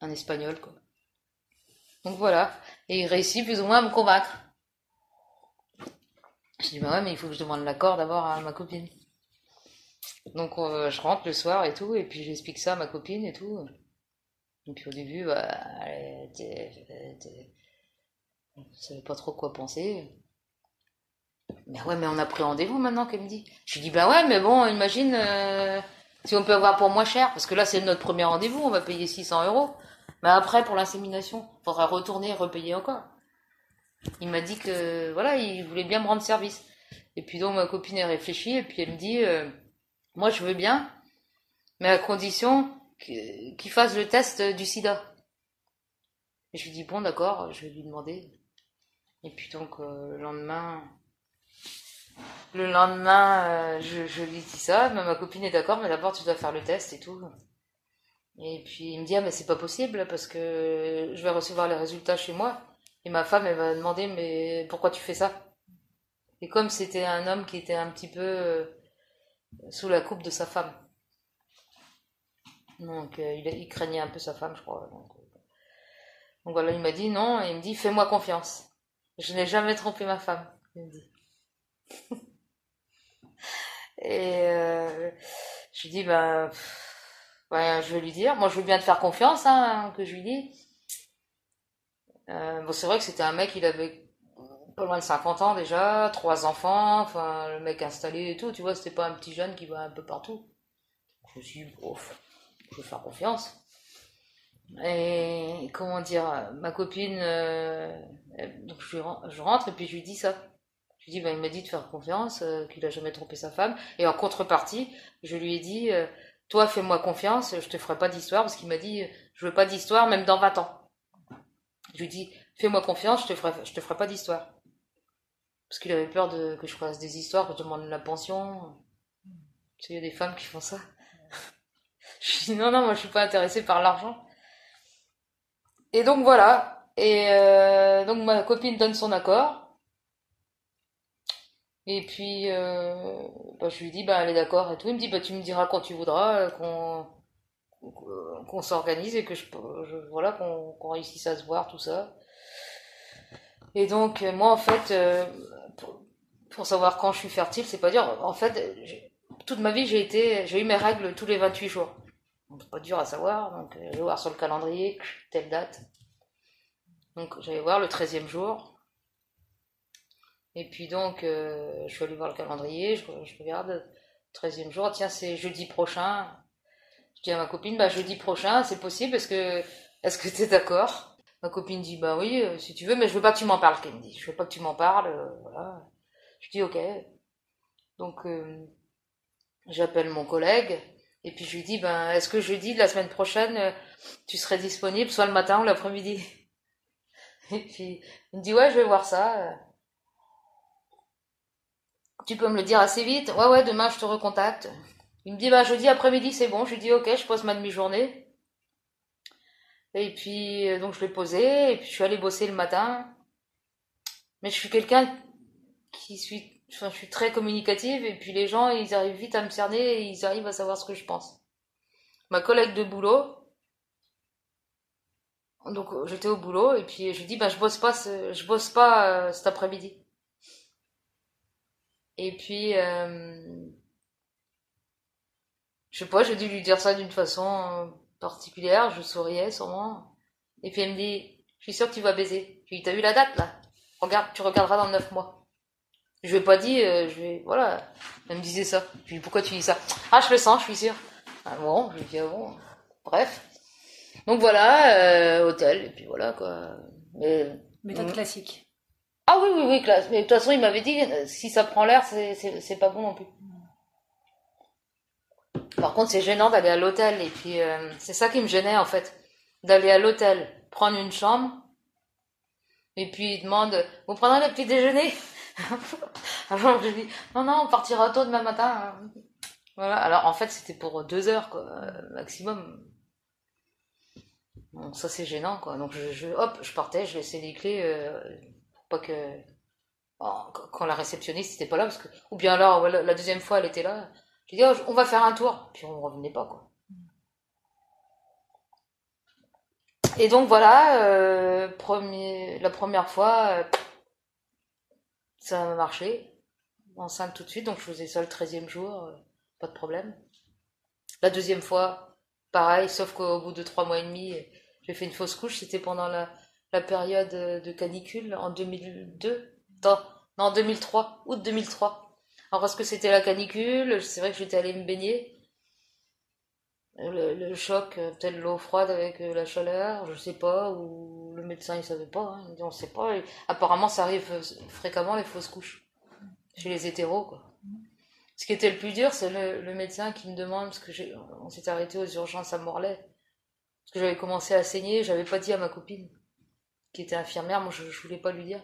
un espagnol quoi. Donc voilà, et il réussit plus ou moins à me convaincre. Je dis, bah ouais, mais il faut que je demande l'accord d'abord à ma copine. Donc euh, je rentre le soir et tout, et puis j'explique ça à ma copine et tout. Et puis au début, bah, elle était, savait pas trop quoi penser. Mais ouais, mais on a pris rendez-vous maintenant, qu'elle me dit. Je lui dis, bah ouais, mais bon, imagine euh, si on peut avoir pour moins cher, parce que là c'est notre premier rendez-vous, on va payer 600 euros. Mais après, pour l'insémination, faudra retourner et repayer encore. Il m'a dit que voilà, il voulait bien me rendre service. Et puis donc ma copine a réfléchi et puis elle me dit euh, moi je veux bien, mais à condition qu'il fasse le test du sida. Et je lui dis bon d'accord, je vais lui demander. Et puis donc euh, le lendemain, le lendemain, euh, je, je, lui dis ça, mais ma copine est d'accord, mais d'abord tu dois faire le test et tout. Et puis il me dit ah mais c'est pas possible parce que je vais recevoir les résultats chez moi. Et ma femme, elle m'a demandé, mais pourquoi tu fais ça? Et comme c'était un homme qui était un petit peu euh, sous la coupe de sa femme. Donc euh, il, craignait un peu sa femme, je crois. Donc, euh, donc voilà, il m'a dit non, et il me dit fais-moi confiance. Je n'ai jamais trompé ma femme, il me dit. (laughs) Et je lui dis, ouais, je vais lui dire. Moi, je veux bien te faire confiance, hein, que je lui dis. Euh, c'est vrai que c'était un mec, il avait pas loin de 50 ans déjà, trois enfants, enfin, le mec installé et tout, tu vois, c'était pas un petit jeune qui va un peu partout. Je me suis dit, je vais faire confiance. Et comment dire, ma copine, euh, donc je, rentre et puis je lui dis ça. Je lui dis, bah, il m'a dit de faire confiance, euh, qu'il a jamais trompé sa femme. Et en contrepartie, je lui ai dit, toi, fais-moi confiance, je te ferai pas d'histoire, parce qu'il m'a dit, je veux pas d'histoire, même dans 20 ans. Je lui dit, fais-moi confiance, je te ferai, je te ferai pas d'histoire. Parce qu'il avait peur de, que je fasse des histoires, que je demande la pension. Il y a des femmes qui font ça. (laughs) Je lui dis, non, non, moi, je suis pas intéressée par l'argent. Et donc, voilà. Et euh, donc, ma copine donne son accord. Et puis, euh, bah, je lui dis, bah, elle est d'accord et tout. Il me dit, bah, tu me diras quand tu voudras euh, qu'on qu'on s'organise et que je, voilà, qu'on réussisse à se voir, tout ça. Et donc, euh, moi, en fait, euh, pour, savoir quand je suis fertile, c'est pas dur. En fait, toute ma vie, j'ai été, j'ai eu mes règles tous les 28 jours. C'est pas dur à savoir. Donc, euh, je vais voir sur le calendrier, telle date. Donc, j'allais voir le 13e jour. Et puis donc, euh, je suis allée voir le calendrier, je, je regarde, 13e jour, tiens, c'est jeudi prochain. Je dis à ma copine, bah jeudi prochain, c'est possible, est-ce que est-ce que t'es d'accord? Ma copine dit, bah oui, euh, si tu veux, mais je veux pas que tu m'en parles, qu'elle. Je veux pas que tu m'en parles, euh, voilà. Je dis, ok. Donc, euh, j'appelle mon collègue, et puis je lui dis, ben, est-ce que jeudi la semaine prochaine, euh, tu serais disponible, soit le matin ou l'après-midi? (laughs) Et puis, il me dit, ouais, je vais voir ça. Tu peux me le dire assez vite? Ouais, ouais, demain je te recontacte. Il me dit, bah, jeudi après-midi, c'est bon. Je lui dis, ok, je pose ma demi-journée. Et puis, euh, donc, je l'ai posé, et puis je suis allée bosser le matin. Mais je suis quelqu'un qui suis, enfin, je suis très communicative, et puis les gens, ils arrivent vite à me cerner, et ils arrivent à savoir ce que je pense. Ma collègue de boulot, donc, euh, j'étais au boulot, et puis je lui dis, bah, je bosse pas, je bosse pas euh, cet après-midi. Et puis, euh, je sais pas, j'ai dû lui dire ça d'une façon euh, particulière, je souriais sûrement. Et puis elle me dit, je suis sûre que tu vas baiser. Je lui dis, t'as vu la date là? Regarde, tu regarderas dans neuf mois. Je lui ai pas dit, euh, je vais, voilà. Elle me disait ça. Je lui dis, pourquoi tu dis ça? Ah, je le sens, je suis sûre. Ah bon, je lui dis, ah bon? Bref. Donc voilà, euh, hôtel, et puis voilà quoi. Mais, Méthode Mhm. classique. ah oui, oui, oui, classe. Mais de toute façon, il m'avait dit, euh, si ça prend l'air, c'est pas bon non plus. Par contre, c'est gênant d'aller à l'hôtel. Et puis, euh, c'est ça qui me gênait, en fait. D'aller à l'hôtel, prendre une chambre. Et puis, il demande, vous prendrez le petit déjeuner? (laughs) Alors, je dis, non, non, on partira tôt demain matin. Voilà. Alors, en fait, c'était pour deux heures, quoi, maximum. Bon, ça, c'est gênant, quoi. Donc, je, hop, je partais, je laissais les clés, euh, pour pas que, Oh, quand la réceptionniste n'était pas là, parce que, ou bien alors, la deuxième fois, elle était là. J'ai dit, oh, on va faire un tour. Puis on revenait pas, quoi. Et donc voilà, euh, la première fois, euh, ça a marché. Enceinte tout de suite, donc je faisais ça le treizième jour, euh, pas de problème. La deuxième fois, pareil, sauf qu'au bout de trois mois et demi, j'ai fait une fausse couche. C'était pendant la, période de canicule en 2002. Non, non, en 2003, août 2003. Alors parce que c'était la canicule, c'est vrai que j'étais allée me baigner. Le, choc, euh, peut-être l'eau froide avec euh, la chaleur, je sais pas, ou le médecin il savait pas, hein, il dit on sait pas. Apparemment ça arrive euh, fréquemment les fausses couches chez les hétéros quoi. Ce qui était le plus dur, c'est le, médecin qui me demande, parce que on s'est arrêté aux urgences à Morlaix, parce que j'avais commencé à saigner, j'avais pas dit à ma copine, qui était infirmière, moi je, je voulais pas lui dire.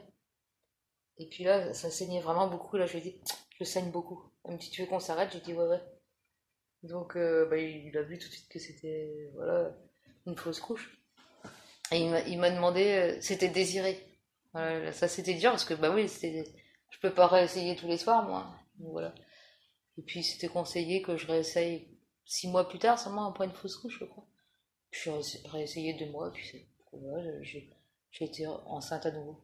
Et puis là, ça saignait vraiment beaucoup, là je lui ai dit, je saigne beaucoup. Elle me dit, tu veux qu'on s'arrête J'ai dit, ouais, ouais. Donc, euh, bah, il, a vu tout de suite que c'était, voilà, une fausse couche. Et il m'a- demandé, euh, c'était désiré. Voilà, ça c'était dur, parce que, bah oui, je peux pas réessayer tous les soirs, moi. voilà. Et puis c'était conseillé que je réessaye six mois plus tard, seulement après une fausse couche, je crois. Puis j'ai réessayé deux mois, puis voilà, j'ai été enceinte à nouveau.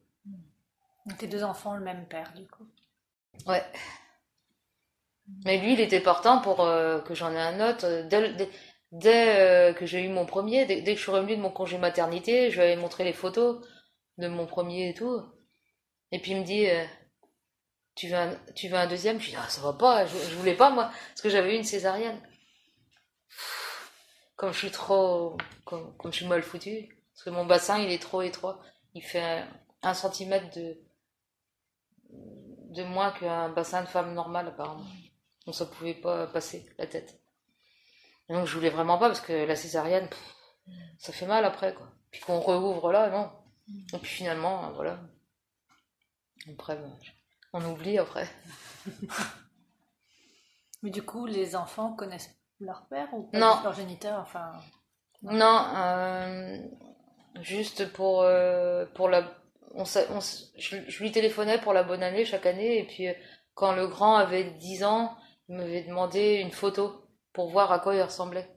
Donc tes deux enfants, le même père, du coup. Ouais. Mais lui, il était partant pour euh, que j'en ai un autre. Dès, euh, que j'ai eu mon premier, dès, que je suis revenue de mon congé maternité, je lui avais montré les photos de mon premier et tout. Et puis il me dit, euh, tu, veux un, tu veux un deuxième? Je dis, ah, ça va pas, je, je voulais pas moi, parce que j'avais eu une césarienne. Comme je suis trop, comme, je suis mal foutue, parce que mon bassin il est trop étroit, il fait un centimètre de, de moins qu'un bassin de femme normale apparemment. Donc ça pouvait pas passer la tête. Et donc je voulais vraiment pas parce que la césarienne, ça fait mal après quoi. Puis qu'on rouvre là, non. Et puis finalement, voilà. Après, on oublie après. (laughs) Mais du coup, les enfants connaissent leur père ou non. leur géniteur enfin... Non, euh, juste pour, euh, pour la on, je, lui téléphonais pour la bonne année chaque année, et puis euh, quand le grand avait 10 ans, il m'avait demandé une photo pour voir à quoi il ressemblait.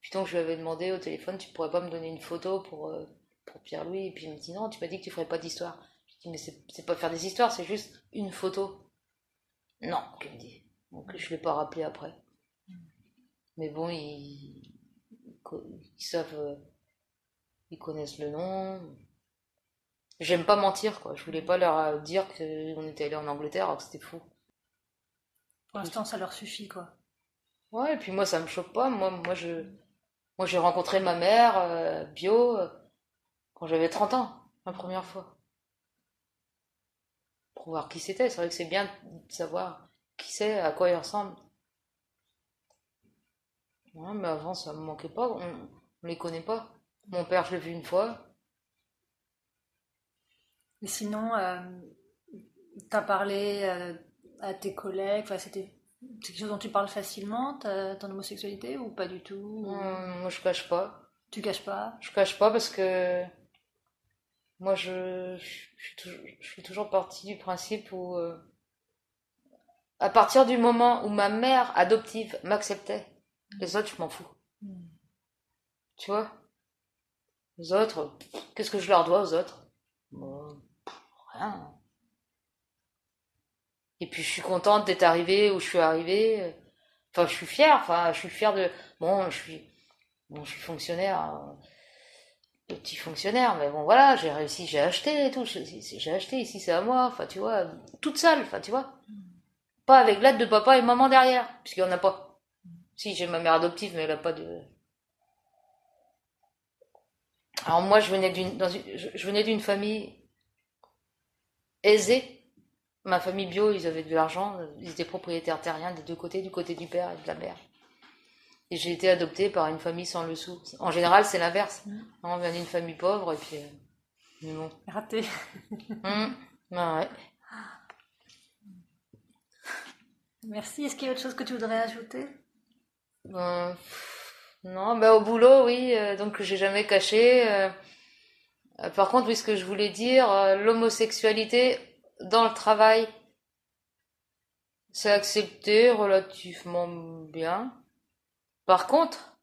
Puis donc je lui avais demandé au téléphone, tu pourrais pas me donner une photo pour, euh, pour Pierre-Louis? Et puis il me dit non, tu m'as dit que tu ferais pas d'histoire. Je dis mais c'est pas faire des histoires, c'est juste une photo. Non, il me dit. Donc je l'ai pas rappelé après. Mais bon, ils, ils savent, euh, ils connaissent le nom. J'aime pas mentir, quoi. Je voulais pas leur euh, dire qu'on était allé en Angleterre alors que c'était fou. Pour l'instant, ça leur suffit, quoi. Ouais, et puis moi, ça me choque pas. Moi, moi, je, moi, j'ai rencontré ma mère euh, bio euh, quand j'avais 30 ans, la première fois. Pour voir qui c'était. C'est vrai que c'est bien de savoir qui c'est, à quoi il ressemble. Ouais, mais avant, ça me manquait pas. On, les connaît pas. Mon père, je l'ai vu une fois. Et sinon, euh, tu as parlé euh, à tes collègues, enfin, c'était quelque chose dont tu parles facilement, ton homosexualité, ou pas du tout hum, Moi, je cache pas. Tu caches pas? Je cache pas parce que moi, je, je, suis, toujours, partie du principe où, euh, à partir du moment où ma mère adoptive m'acceptait, les autres, je m'en fous. Hmm. Tu vois? Les autres, qu'est-ce que je leur dois aux autres? Et puis je suis contente d'être arrivée où je suis arrivée. Enfin, je suis fière. Enfin, je suis fière de. Bon, je suis, bon, je suis fonctionnaire, euh, petit fonctionnaire, mais bon, voilà, j'ai réussi, j'ai acheté et tout. J'ai acheté ici, c'est à moi. Enfin, tu vois, toute seule. Enfin, tu vois, pas avec l'aide de papa et maman derrière, puisqu'il n'y en a pas. Si, j'ai ma mère adoptive, mais elle n'a pas de. Alors moi, je venais d'une, je venais d'une famille aisés. Ma famille bio, ils avaient de l'argent, ils étaient propriétaires terriens des deux côtés, du côté du père et de la mère. Et j'ai été adoptée par une famille sans le sou. En général, c'est l'inverse. Mmh. On vient d'une famille pauvre et puis. Euh, Raté. (laughs) Mmh. ouais. Merci. Est-ce qu'il y a autre chose que tu voudrais ajouter? Euh, Non, bah, au boulot, oui. Euh, donc, j'ai jamais caché. Euh, par contre, oui, ce que je voulais dire, euh, l'homosexualité dans le travail, c'est accepté relativement bien. Par contre,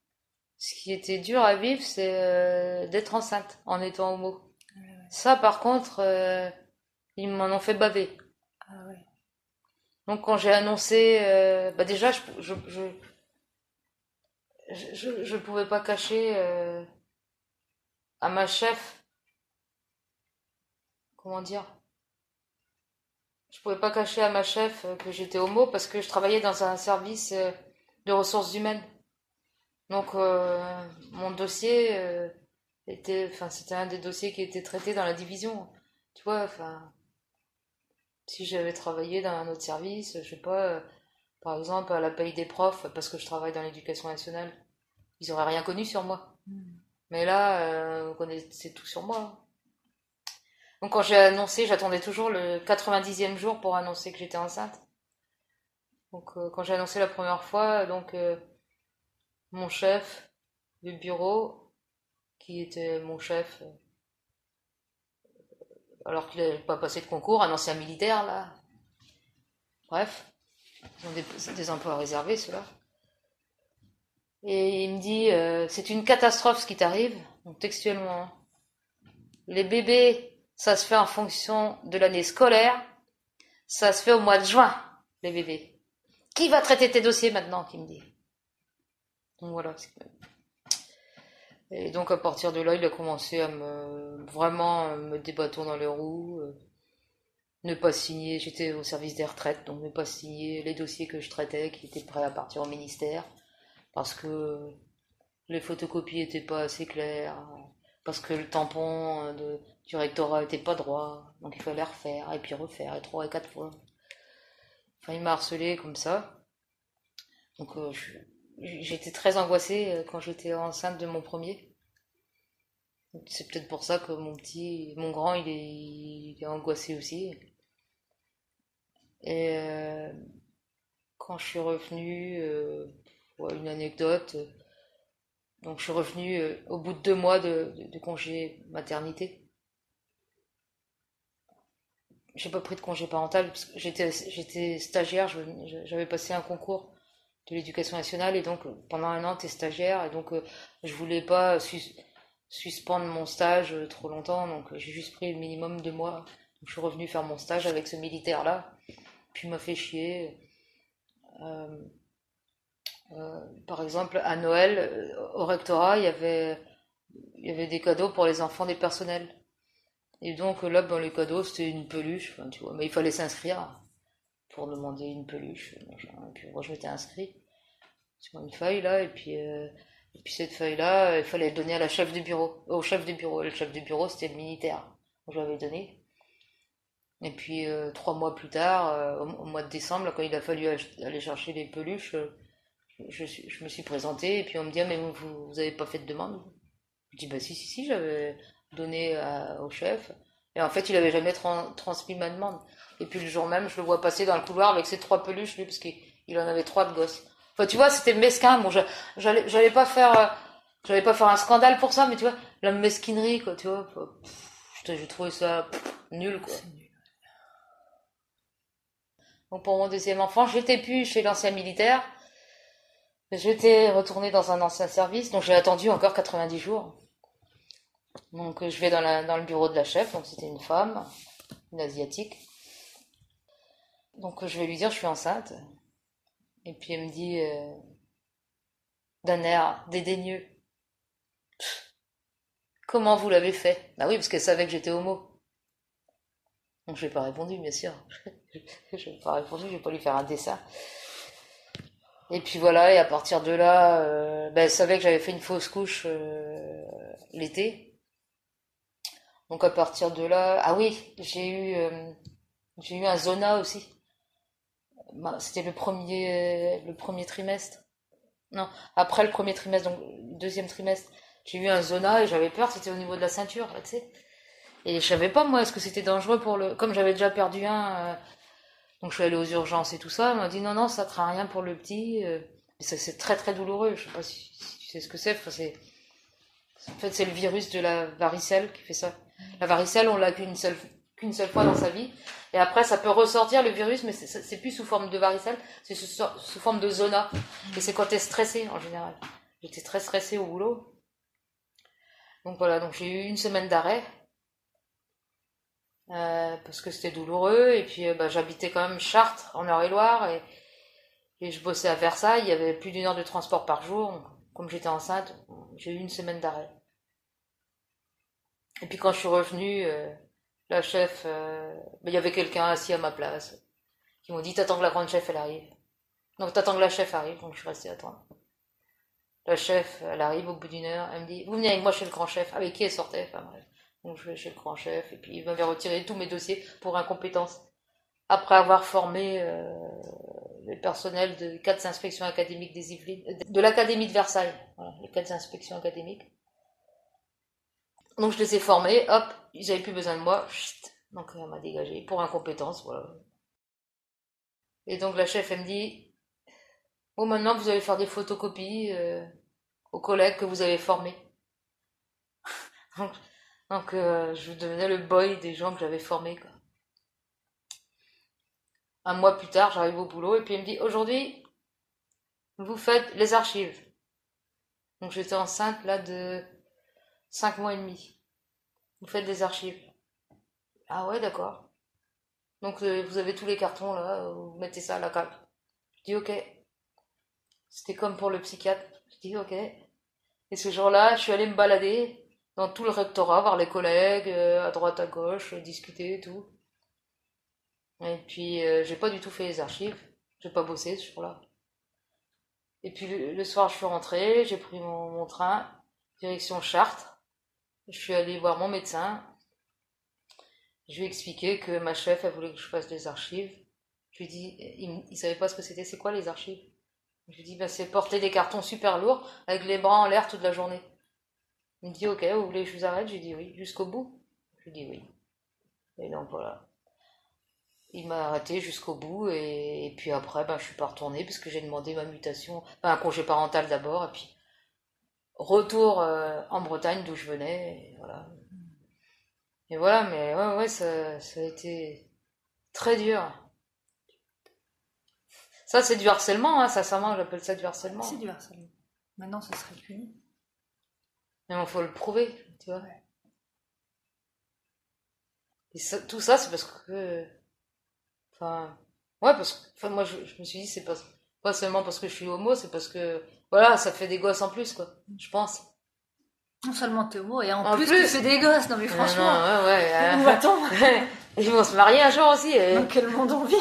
ce qui était dur à vivre, c'est euh, d'être enceinte en étant homo. Ça, par contre, ils m'en ont fait baver. Ah Donc, quand j'ai annoncé, bah déjà, je je, je, je, pouvais pas cacher à ma chef comment dire je pouvais pas cacher à ma chef que j'étais homo parce que je travaillais dans un service euh, de ressources humaines. Donc euh, mon dossier euh, était, enfin c'était un des dossiers qui était traité dans la division. Tu vois, enfin si j'avais travaillé dans un autre service, je sais pas, par exemple à la paye des profs parce que je travaille dans l'éducation nationale, ils auraient rien connu sur moi. Hmm. Mais là, vous connaissez tout sur moi. Donc quand j'ai annoncé, j'attendais toujours le 90e jour pour annoncer que j'étais enceinte. Donc euh, quand j'ai annoncé la première fois, donc euh, mon chef du bureau, qui était mon chef alors qu'il n'avait pas passé de concours, un ancien militaire, là. Bref, ils ont des, emplois réservés, ceux-là. Et il me dit, euh, c'est une catastrophe ce qui t'arrive, donc textuellement. Les bébés, ça se fait en fonction de l'année scolaire, ça se fait au mois de juin, les bébés. Qui va traiter tes dossiers maintenant, qui me dit. Donc voilà. Et donc à partir de là, il a commencé à me vraiment me débattre dans les roues, euh, ne pas signer. J'étais au service des retraites, donc ne pas signer les dossiers que je traitais, qui étaient prêts à partir au ministère, parce que les photocopies étaient pas assez claires, parce que le tampon euh, de, du rectorat était pas droit, donc il fallait refaire et puis refaire et trois et quatre fois. Enfin, il m'a harcelé comme ça. Donc euh, J'étais très angoissée euh, quand j'étais enceinte de mon premier. C'est peut-être pour ça que mon petit, mon grand, il est, angoissé aussi. Et euh, quand je suis revenue, une anecdote. Donc je suis revenue au bout de deux mois de congé maternité. J'ai pas pris de congé parental parce que j'étais stagiaire, j'avais passé un concours de l'éducation nationale et donc pendant un an tu es stagiaire et donc euh, je voulais pas sus suspendre mon stage euh, trop longtemps. Donc euh, j'ai juste pris le minimum de mois. Je suis revenu faire mon stage avec ce militaire là puis m'a fait chier. Euh, euh, par exemple à Noël au rectorat il y avait des cadeaux pour les enfants des personnels et donc là dans les cadeaux c'était une peluche tu vois mais il fallait s'inscrire pour demander une peluche. Puis moi je m'étais inscrit sur une feuille là, et puis, euh, et puis cette feuille-là, il fallait le donner à la chef de bureau, au chef de bureau. Le chef de bureau c'était le militaire. Je l'avais donné. Et puis euh, trois mois plus tard, euh, au, mois de décembre, là, quand il a fallu aller chercher les peluches, je, je, me suis présentée et puis on me dit ah, mais vous, vous avez pas fait de demande? Je dis bah si si si j'avais donné à, au chef et en fait il avait jamais tra transmis ma demande. Et puis le jour même, je le vois passer dans le couloir avec ses trois peluches, lui, parce qu'il en avait trois de gosses. Enfin, tu vois, c'était mesquin. Bon, j'allais, pas faire, euh, j'allais pas faire un scandale pour ça, mais tu vois, la mesquinerie, quoi, tu vois. J'ai trouvé ça pff, nul, quoi. Donc pour mon deuxième enfant, j'étais plus chez l'ancien militaire. J'étais retournée dans un ancien service, donc j'ai attendu encore 90 jours. Donc je vais dans, le bureau de la chef, donc c'était une femme, une asiatique. Donc je vais lui dire je suis enceinte. Et puis elle me dit euh, d'un air dédaigneux. Comment vous l'avez fait? Bah oui, parce qu'elle savait que j'étais homo. Donc je n'ai pas répondu, bien sûr. (laughs) je n'ai pas répondu, je vais pas lui faire un dessin. Et puis voilà, et à partir de là, euh, ben, elle savait que j'avais fait une fausse couche euh, l'été. Donc à partir de là, ah oui, j'ai eu, euh, j'ai eu un zona aussi. C'était le premier, le premier trimestre. Non, après le premier trimestre, donc le deuxième trimestre, j'ai eu un zona et j'avais peur, c'était au niveau de la ceinture, tu sais. Et je savais pas, moi, est-ce que c'était dangereux pour le. Comme j'avais déjà perdu un, euh... donc je suis allée aux urgences et tout ça, on m'a dit non, non, ça ne craint rien pour le petit. Euh... C'est très très douloureux, je sais pas si, si tu sais ce que c'est. Enfin, c'est. En fait, c'est le virus de la varicelle qui fait ça. La varicelle, on l'a qu'une seule qu'une seule fois dans sa vie. Et après, ça peut ressortir le virus, mais c'est plus sous forme de varicelle, c'est sous, forme de zona. Et c'est quand tu es stressé en général. J'étais très stressée au boulot. Donc voilà, donc j'ai eu une semaine d'arrêt. Euh, parce que c'était douloureux. Et puis euh, bah, j'habitais quand même Chartres, en Eure-et-Loire. Et, et je bossais à Versailles. Il y avait plus d'une heure de transport par jour. Comme j'étais enceinte, j'ai eu une semaine d'arrêt. Et puis quand je suis revenue, euh, la chef, euh, il y avait quelqu'un assis à ma place, qui m'ont dit T'attends que la grande chef, elle arrive. Donc t'attends que la chef arrive, donc je suis restée à attendre. La chef, elle arrive au bout d'une heure, elle me dit Vous venez avec moi chez le grand chef. Avec qui elle sortait Enfin bref. Donc je vais chez le grand chef, et puis il m'avait retiré tous mes dossiers pour incompétence. Après avoir formé euh, le personnel de quatre inspections académiques des Yvelines, de l'académie de Versailles, voilà, les quatre inspections académiques. Donc je les ai formés, hop, ils n'avaient plus besoin de moi, chut, donc elle m'a dégagé pour incompétence, voilà. Et donc la chef, elle me dit, bon maintenant vous allez faire des photocopies euh, aux collègues que vous avez formés. (laughs) donc euh, je devenais le boy des gens que j'avais formés. Un mois plus tard, j'arrive au boulot et puis il me dit aujourd'hui, vous faites les archives. Donc j'étais enceinte là de 5 mois et demi. Vous faites des archives. Ah ouais, d'accord. Donc euh, vous avez tous les cartons là, vous mettez ça à la cave. Je dis ok. C'était comme pour le psychiatre. Je dis ok. Et ce jour-là, je suis allée me balader dans tout le rectorat, voir les collègues, euh, à droite, à gauche, discuter et tout. Et puis, euh, j'ai pas du tout fait les archives. J'ai pas bossé ce jour-là. Et puis, le, soir, je suis rentrée, j'ai pris mon, train, direction Chartres. Je suis allée voir mon médecin. Je lui ai expliqué que ma chef, elle voulait que je fasse des archives. Je lui ai dit, il, il savait pas ce que c'était, c'est quoi les archives? Je lui ai dit, ben, c'est porter des cartons super lourds avec les bras en l'air toute la journée. Il me dit, ok, vous voulez que je vous arrête? Je lui ai dit oui, jusqu'au bout? Je lui ai dit oui. Et donc voilà il m'a arrêté jusqu'au bout et, puis après ben, je suis pas retournée parce que j'ai demandé ma mutation, un congé parental d'abord et puis retour euh, en Bretagne d'où je venais et voilà. Et voilà, mais ouais, ouais, ça, ça a été très dur. Ça, c'est du harcèlement, hein, sincèrement, j'appelle ça du harcèlement. C'est du harcèlement. Maintenant, ça serait puni. Mais il faut le prouver, tu vois. Et tout ça, c'est parce que Enfin, ouais, parce que enfin, moi, je, me suis dit, c'est pas, pas seulement parce que je suis homo, c'est parce que, voilà, ça fait des gosses en plus, quoi, je pense. Non seulement t'es homo, et en, plus, fais des gosses, non mais franchement. Non, ouais, ouais. Attends (laughs) Ils vont se marier un jour aussi. Dans quel monde on vit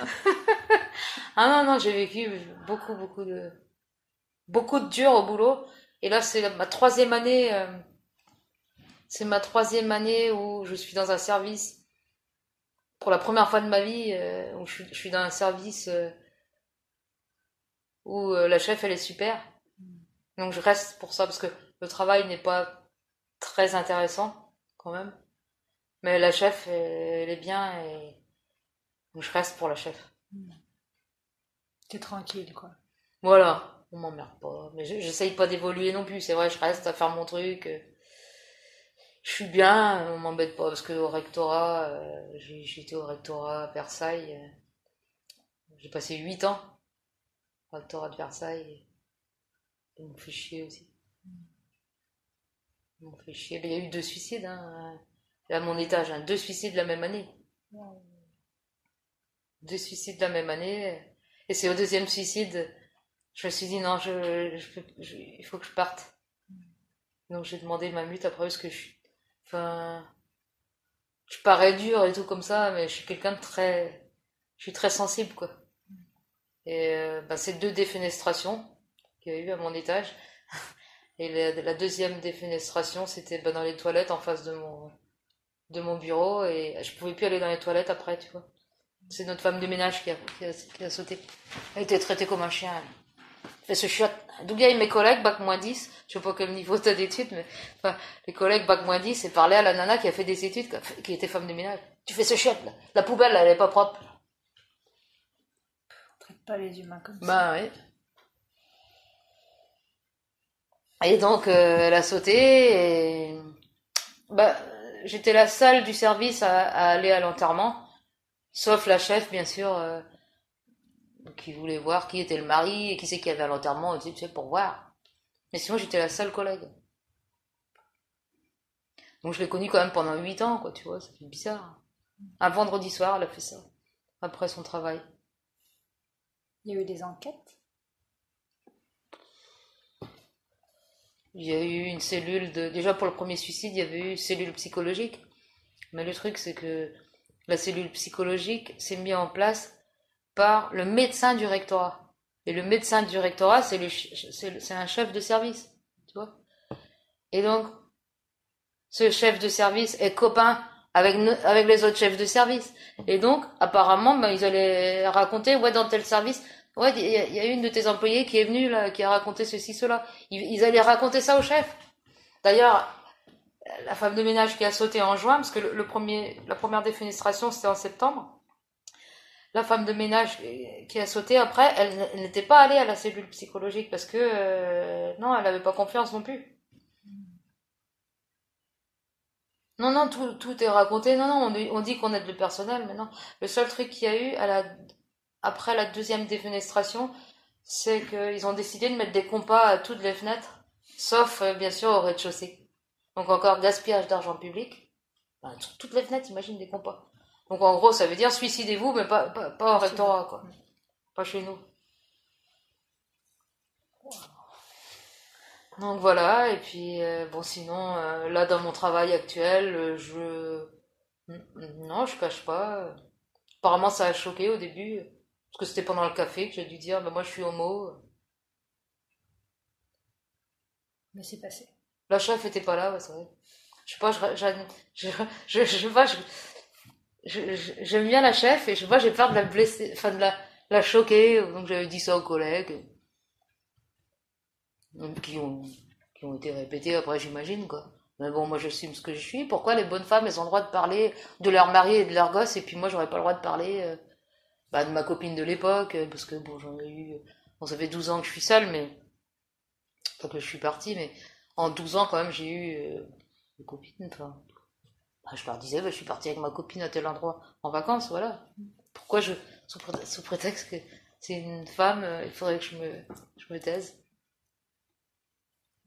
(laughs) Ah non, non, j'ai vécu beaucoup, beaucoup de. Beaucoup de dur au boulot. Et là, c'est ma troisième année. Euh, c'est ma troisième année où je suis dans un service pour la première fois de ma vie, euh, où je, suis dans un service euh, où euh, la chef elle est super. Donc je reste pour ça parce que le travail n'est pas très intéressant quand même. Mais la chef elle, est bien et donc je reste pour la chef. T'es tranquille quoi. Voilà, on m'emmerde pas. Mais j'essaye pas d'évoluer non plus. C'est vrai, je reste à faire mon truc je suis bien, on m'embête pas parce que au rectorat, euh, j'étais au rectorat à Versailles, euh, j'ai passé 8 ans au rectorat de Versailles, on me fait chier aussi. On me fait chier. il y a eu deux suicides hein, à mon étage, hein, deux suicides la même année. Deux suicides la même année, et c'est au deuxième suicide, je me suis dit non, il faut que je parte. Donc j'ai demandé ma mute après parce que je Enfin, je parais dur et tout comme ça, mais je suis quelqu'un de très, je suis très sensible quoi. Et euh, bah, c'est deux défenestrations qu'il y a eu à mon étage. (laughs) Et la, deuxième défenestration, c'était bah, dans les toilettes en face de mon, de mon bureau. Et je pouvais plus aller dans les toilettes après, tu vois. C'est notre femme de ménage qui a, qui a, sauté. Elle était traitée comme un chien. Fait ce chiotte. D'où viennent mes collègues, bac moins 10, je sais pas quel niveau t'as d'études, mais enfin, les collègues bac moins 10 et parler à la nana qui a fait des études, qui était femme de ménage. Tu fais ce chiotte, là. La poubelle, elle est pas propre. Pas les humains comme ça. Bah oui. Et donc, euh, elle a sauté et. Bah, j'étais la seule du service à, aller à l'enterrement, sauf la chef, bien sûr. Euh, qui voulait voir qui était le mari et qui c'est qui avait à l'enterrement, et tu sais, pour voir. Mais sinon, j'étais la seule collègue. Donc je l'ai connue quand même pendant 8 ans, quoi, tu vois, ça fait bizarre. Un vendredi soir, elle a fait ça, après son travail. Il y a eu des enquêtes? Il y a eu une cellule de... Déjà pour le premier suicide, il y avait eu une cellule psychologique. Mais le truc, c'est que la cellule psychologique s'est mise en place par le médecin du rectorat. Et le médecin du rectorat, c'est, un chef de service, tu vois. Et donc, ce chef de service est copain avec, avec les autres chefs de service. Et donc, apparemment, ben, ils allaient raconter, ouais, dans tel service, ouais, il y, a une de tes employés qui est venue, là, qui a raconté ceci, cela. Ils, allaient raconter ça au chef. D'ailleurs, la femme de ménage qui a sauté en juin, parce que le premier, la première défenestration, c'était en septembre, la femme de ménage qui a sauté après, elle, n'était pas allée à la cellule psychologique parce que euh, non, elle n'avait pas confiance non plus. Non, non, tout, est raconté. Non, non, on, dit- on dit qu'on aide le personnel, mais non. Le seul truc qu'il y a eu à la, après la deuxième défenestration, c'est qu'ils ont décidé de mettre des compas à toutes les fenêtres, sauf, euh, bien sûr, au rez-de-chaussée. Donc encore gaspillage d'argent public. Enfin, toutes les fenêtres, imagine des compas. Donc en gros, ça veut dire suicidez-vous, mais pas, pas, pas en rectorat, quoi. Pas chez nous. Donc voilà, et puis euh, bon sinon euh, là dans mon travail actuel, euh, je non, je cache pas. Apparemment ça a choqué au début parce que c'était pendant le café que j'ai dû dire bah moi je suis homo. Mais c'est passé. La chef était pas là, ouais, c'est vrai. Je sais pas, je je je pas, j'aime bien la chef et je sais pas, j'ai peur de la blesser, enfin de la la choquer, donc j'avais dit ça aux collègues. Donc, qui ont, qui ont été répétés après, j'imagine, quoi. Mais bon, moi, j'assume ce que je suis. Pourquoi les bonnes femmes, elles ont le droit de parler de leur mari et de leur gosse, et puis moi, j'aurais pas le droit de parler euh, bah, de ma copine de l'époque, euh, parce que bon, j'en ai eu. Bon, ça fait 12 ans que je suis seule, mais. Pas que je suis partie, mais en 12 ans, quand même, j'ai eu euh, des copines. Enfin, bah, je leur disais, bah, je suis partie avec ma copine à tel endroit en vacances, voilà. Pourquoi je. Sous, pré- sous prétexte que c'est une femme, euh, il faudrait que je me, je me taise.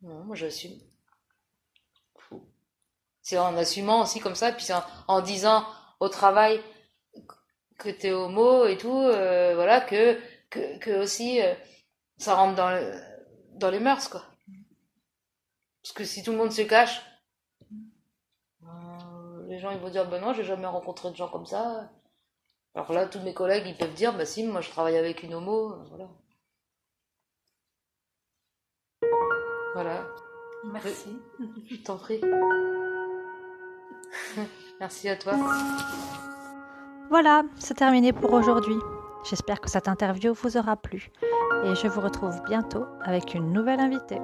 Non, moi j'assume. C'est en assumant aussi comme ça, puis en, en disant au travail que t'es homo et tout, euh, voilà, que, que, que aussi euh, ça rentre dans, le- dans les mœurs, quoi. Parce que si tout le monde se cache, euh, les gens ils vont dire, ben non, j'ai jamais rencontré de gens comme ça. Alors là, tous mes collègues ils peuvent dire, bah si, moi je travaille avec une homo, voilà. Voilà. Merci. Je t'en prie. (laughs) Merci à toi. Voilà, c'est terminé pour aujourd'hui. J'espère que cette interview vous aura plu et je vous retrouve bientôt avec une nouvelle invitée.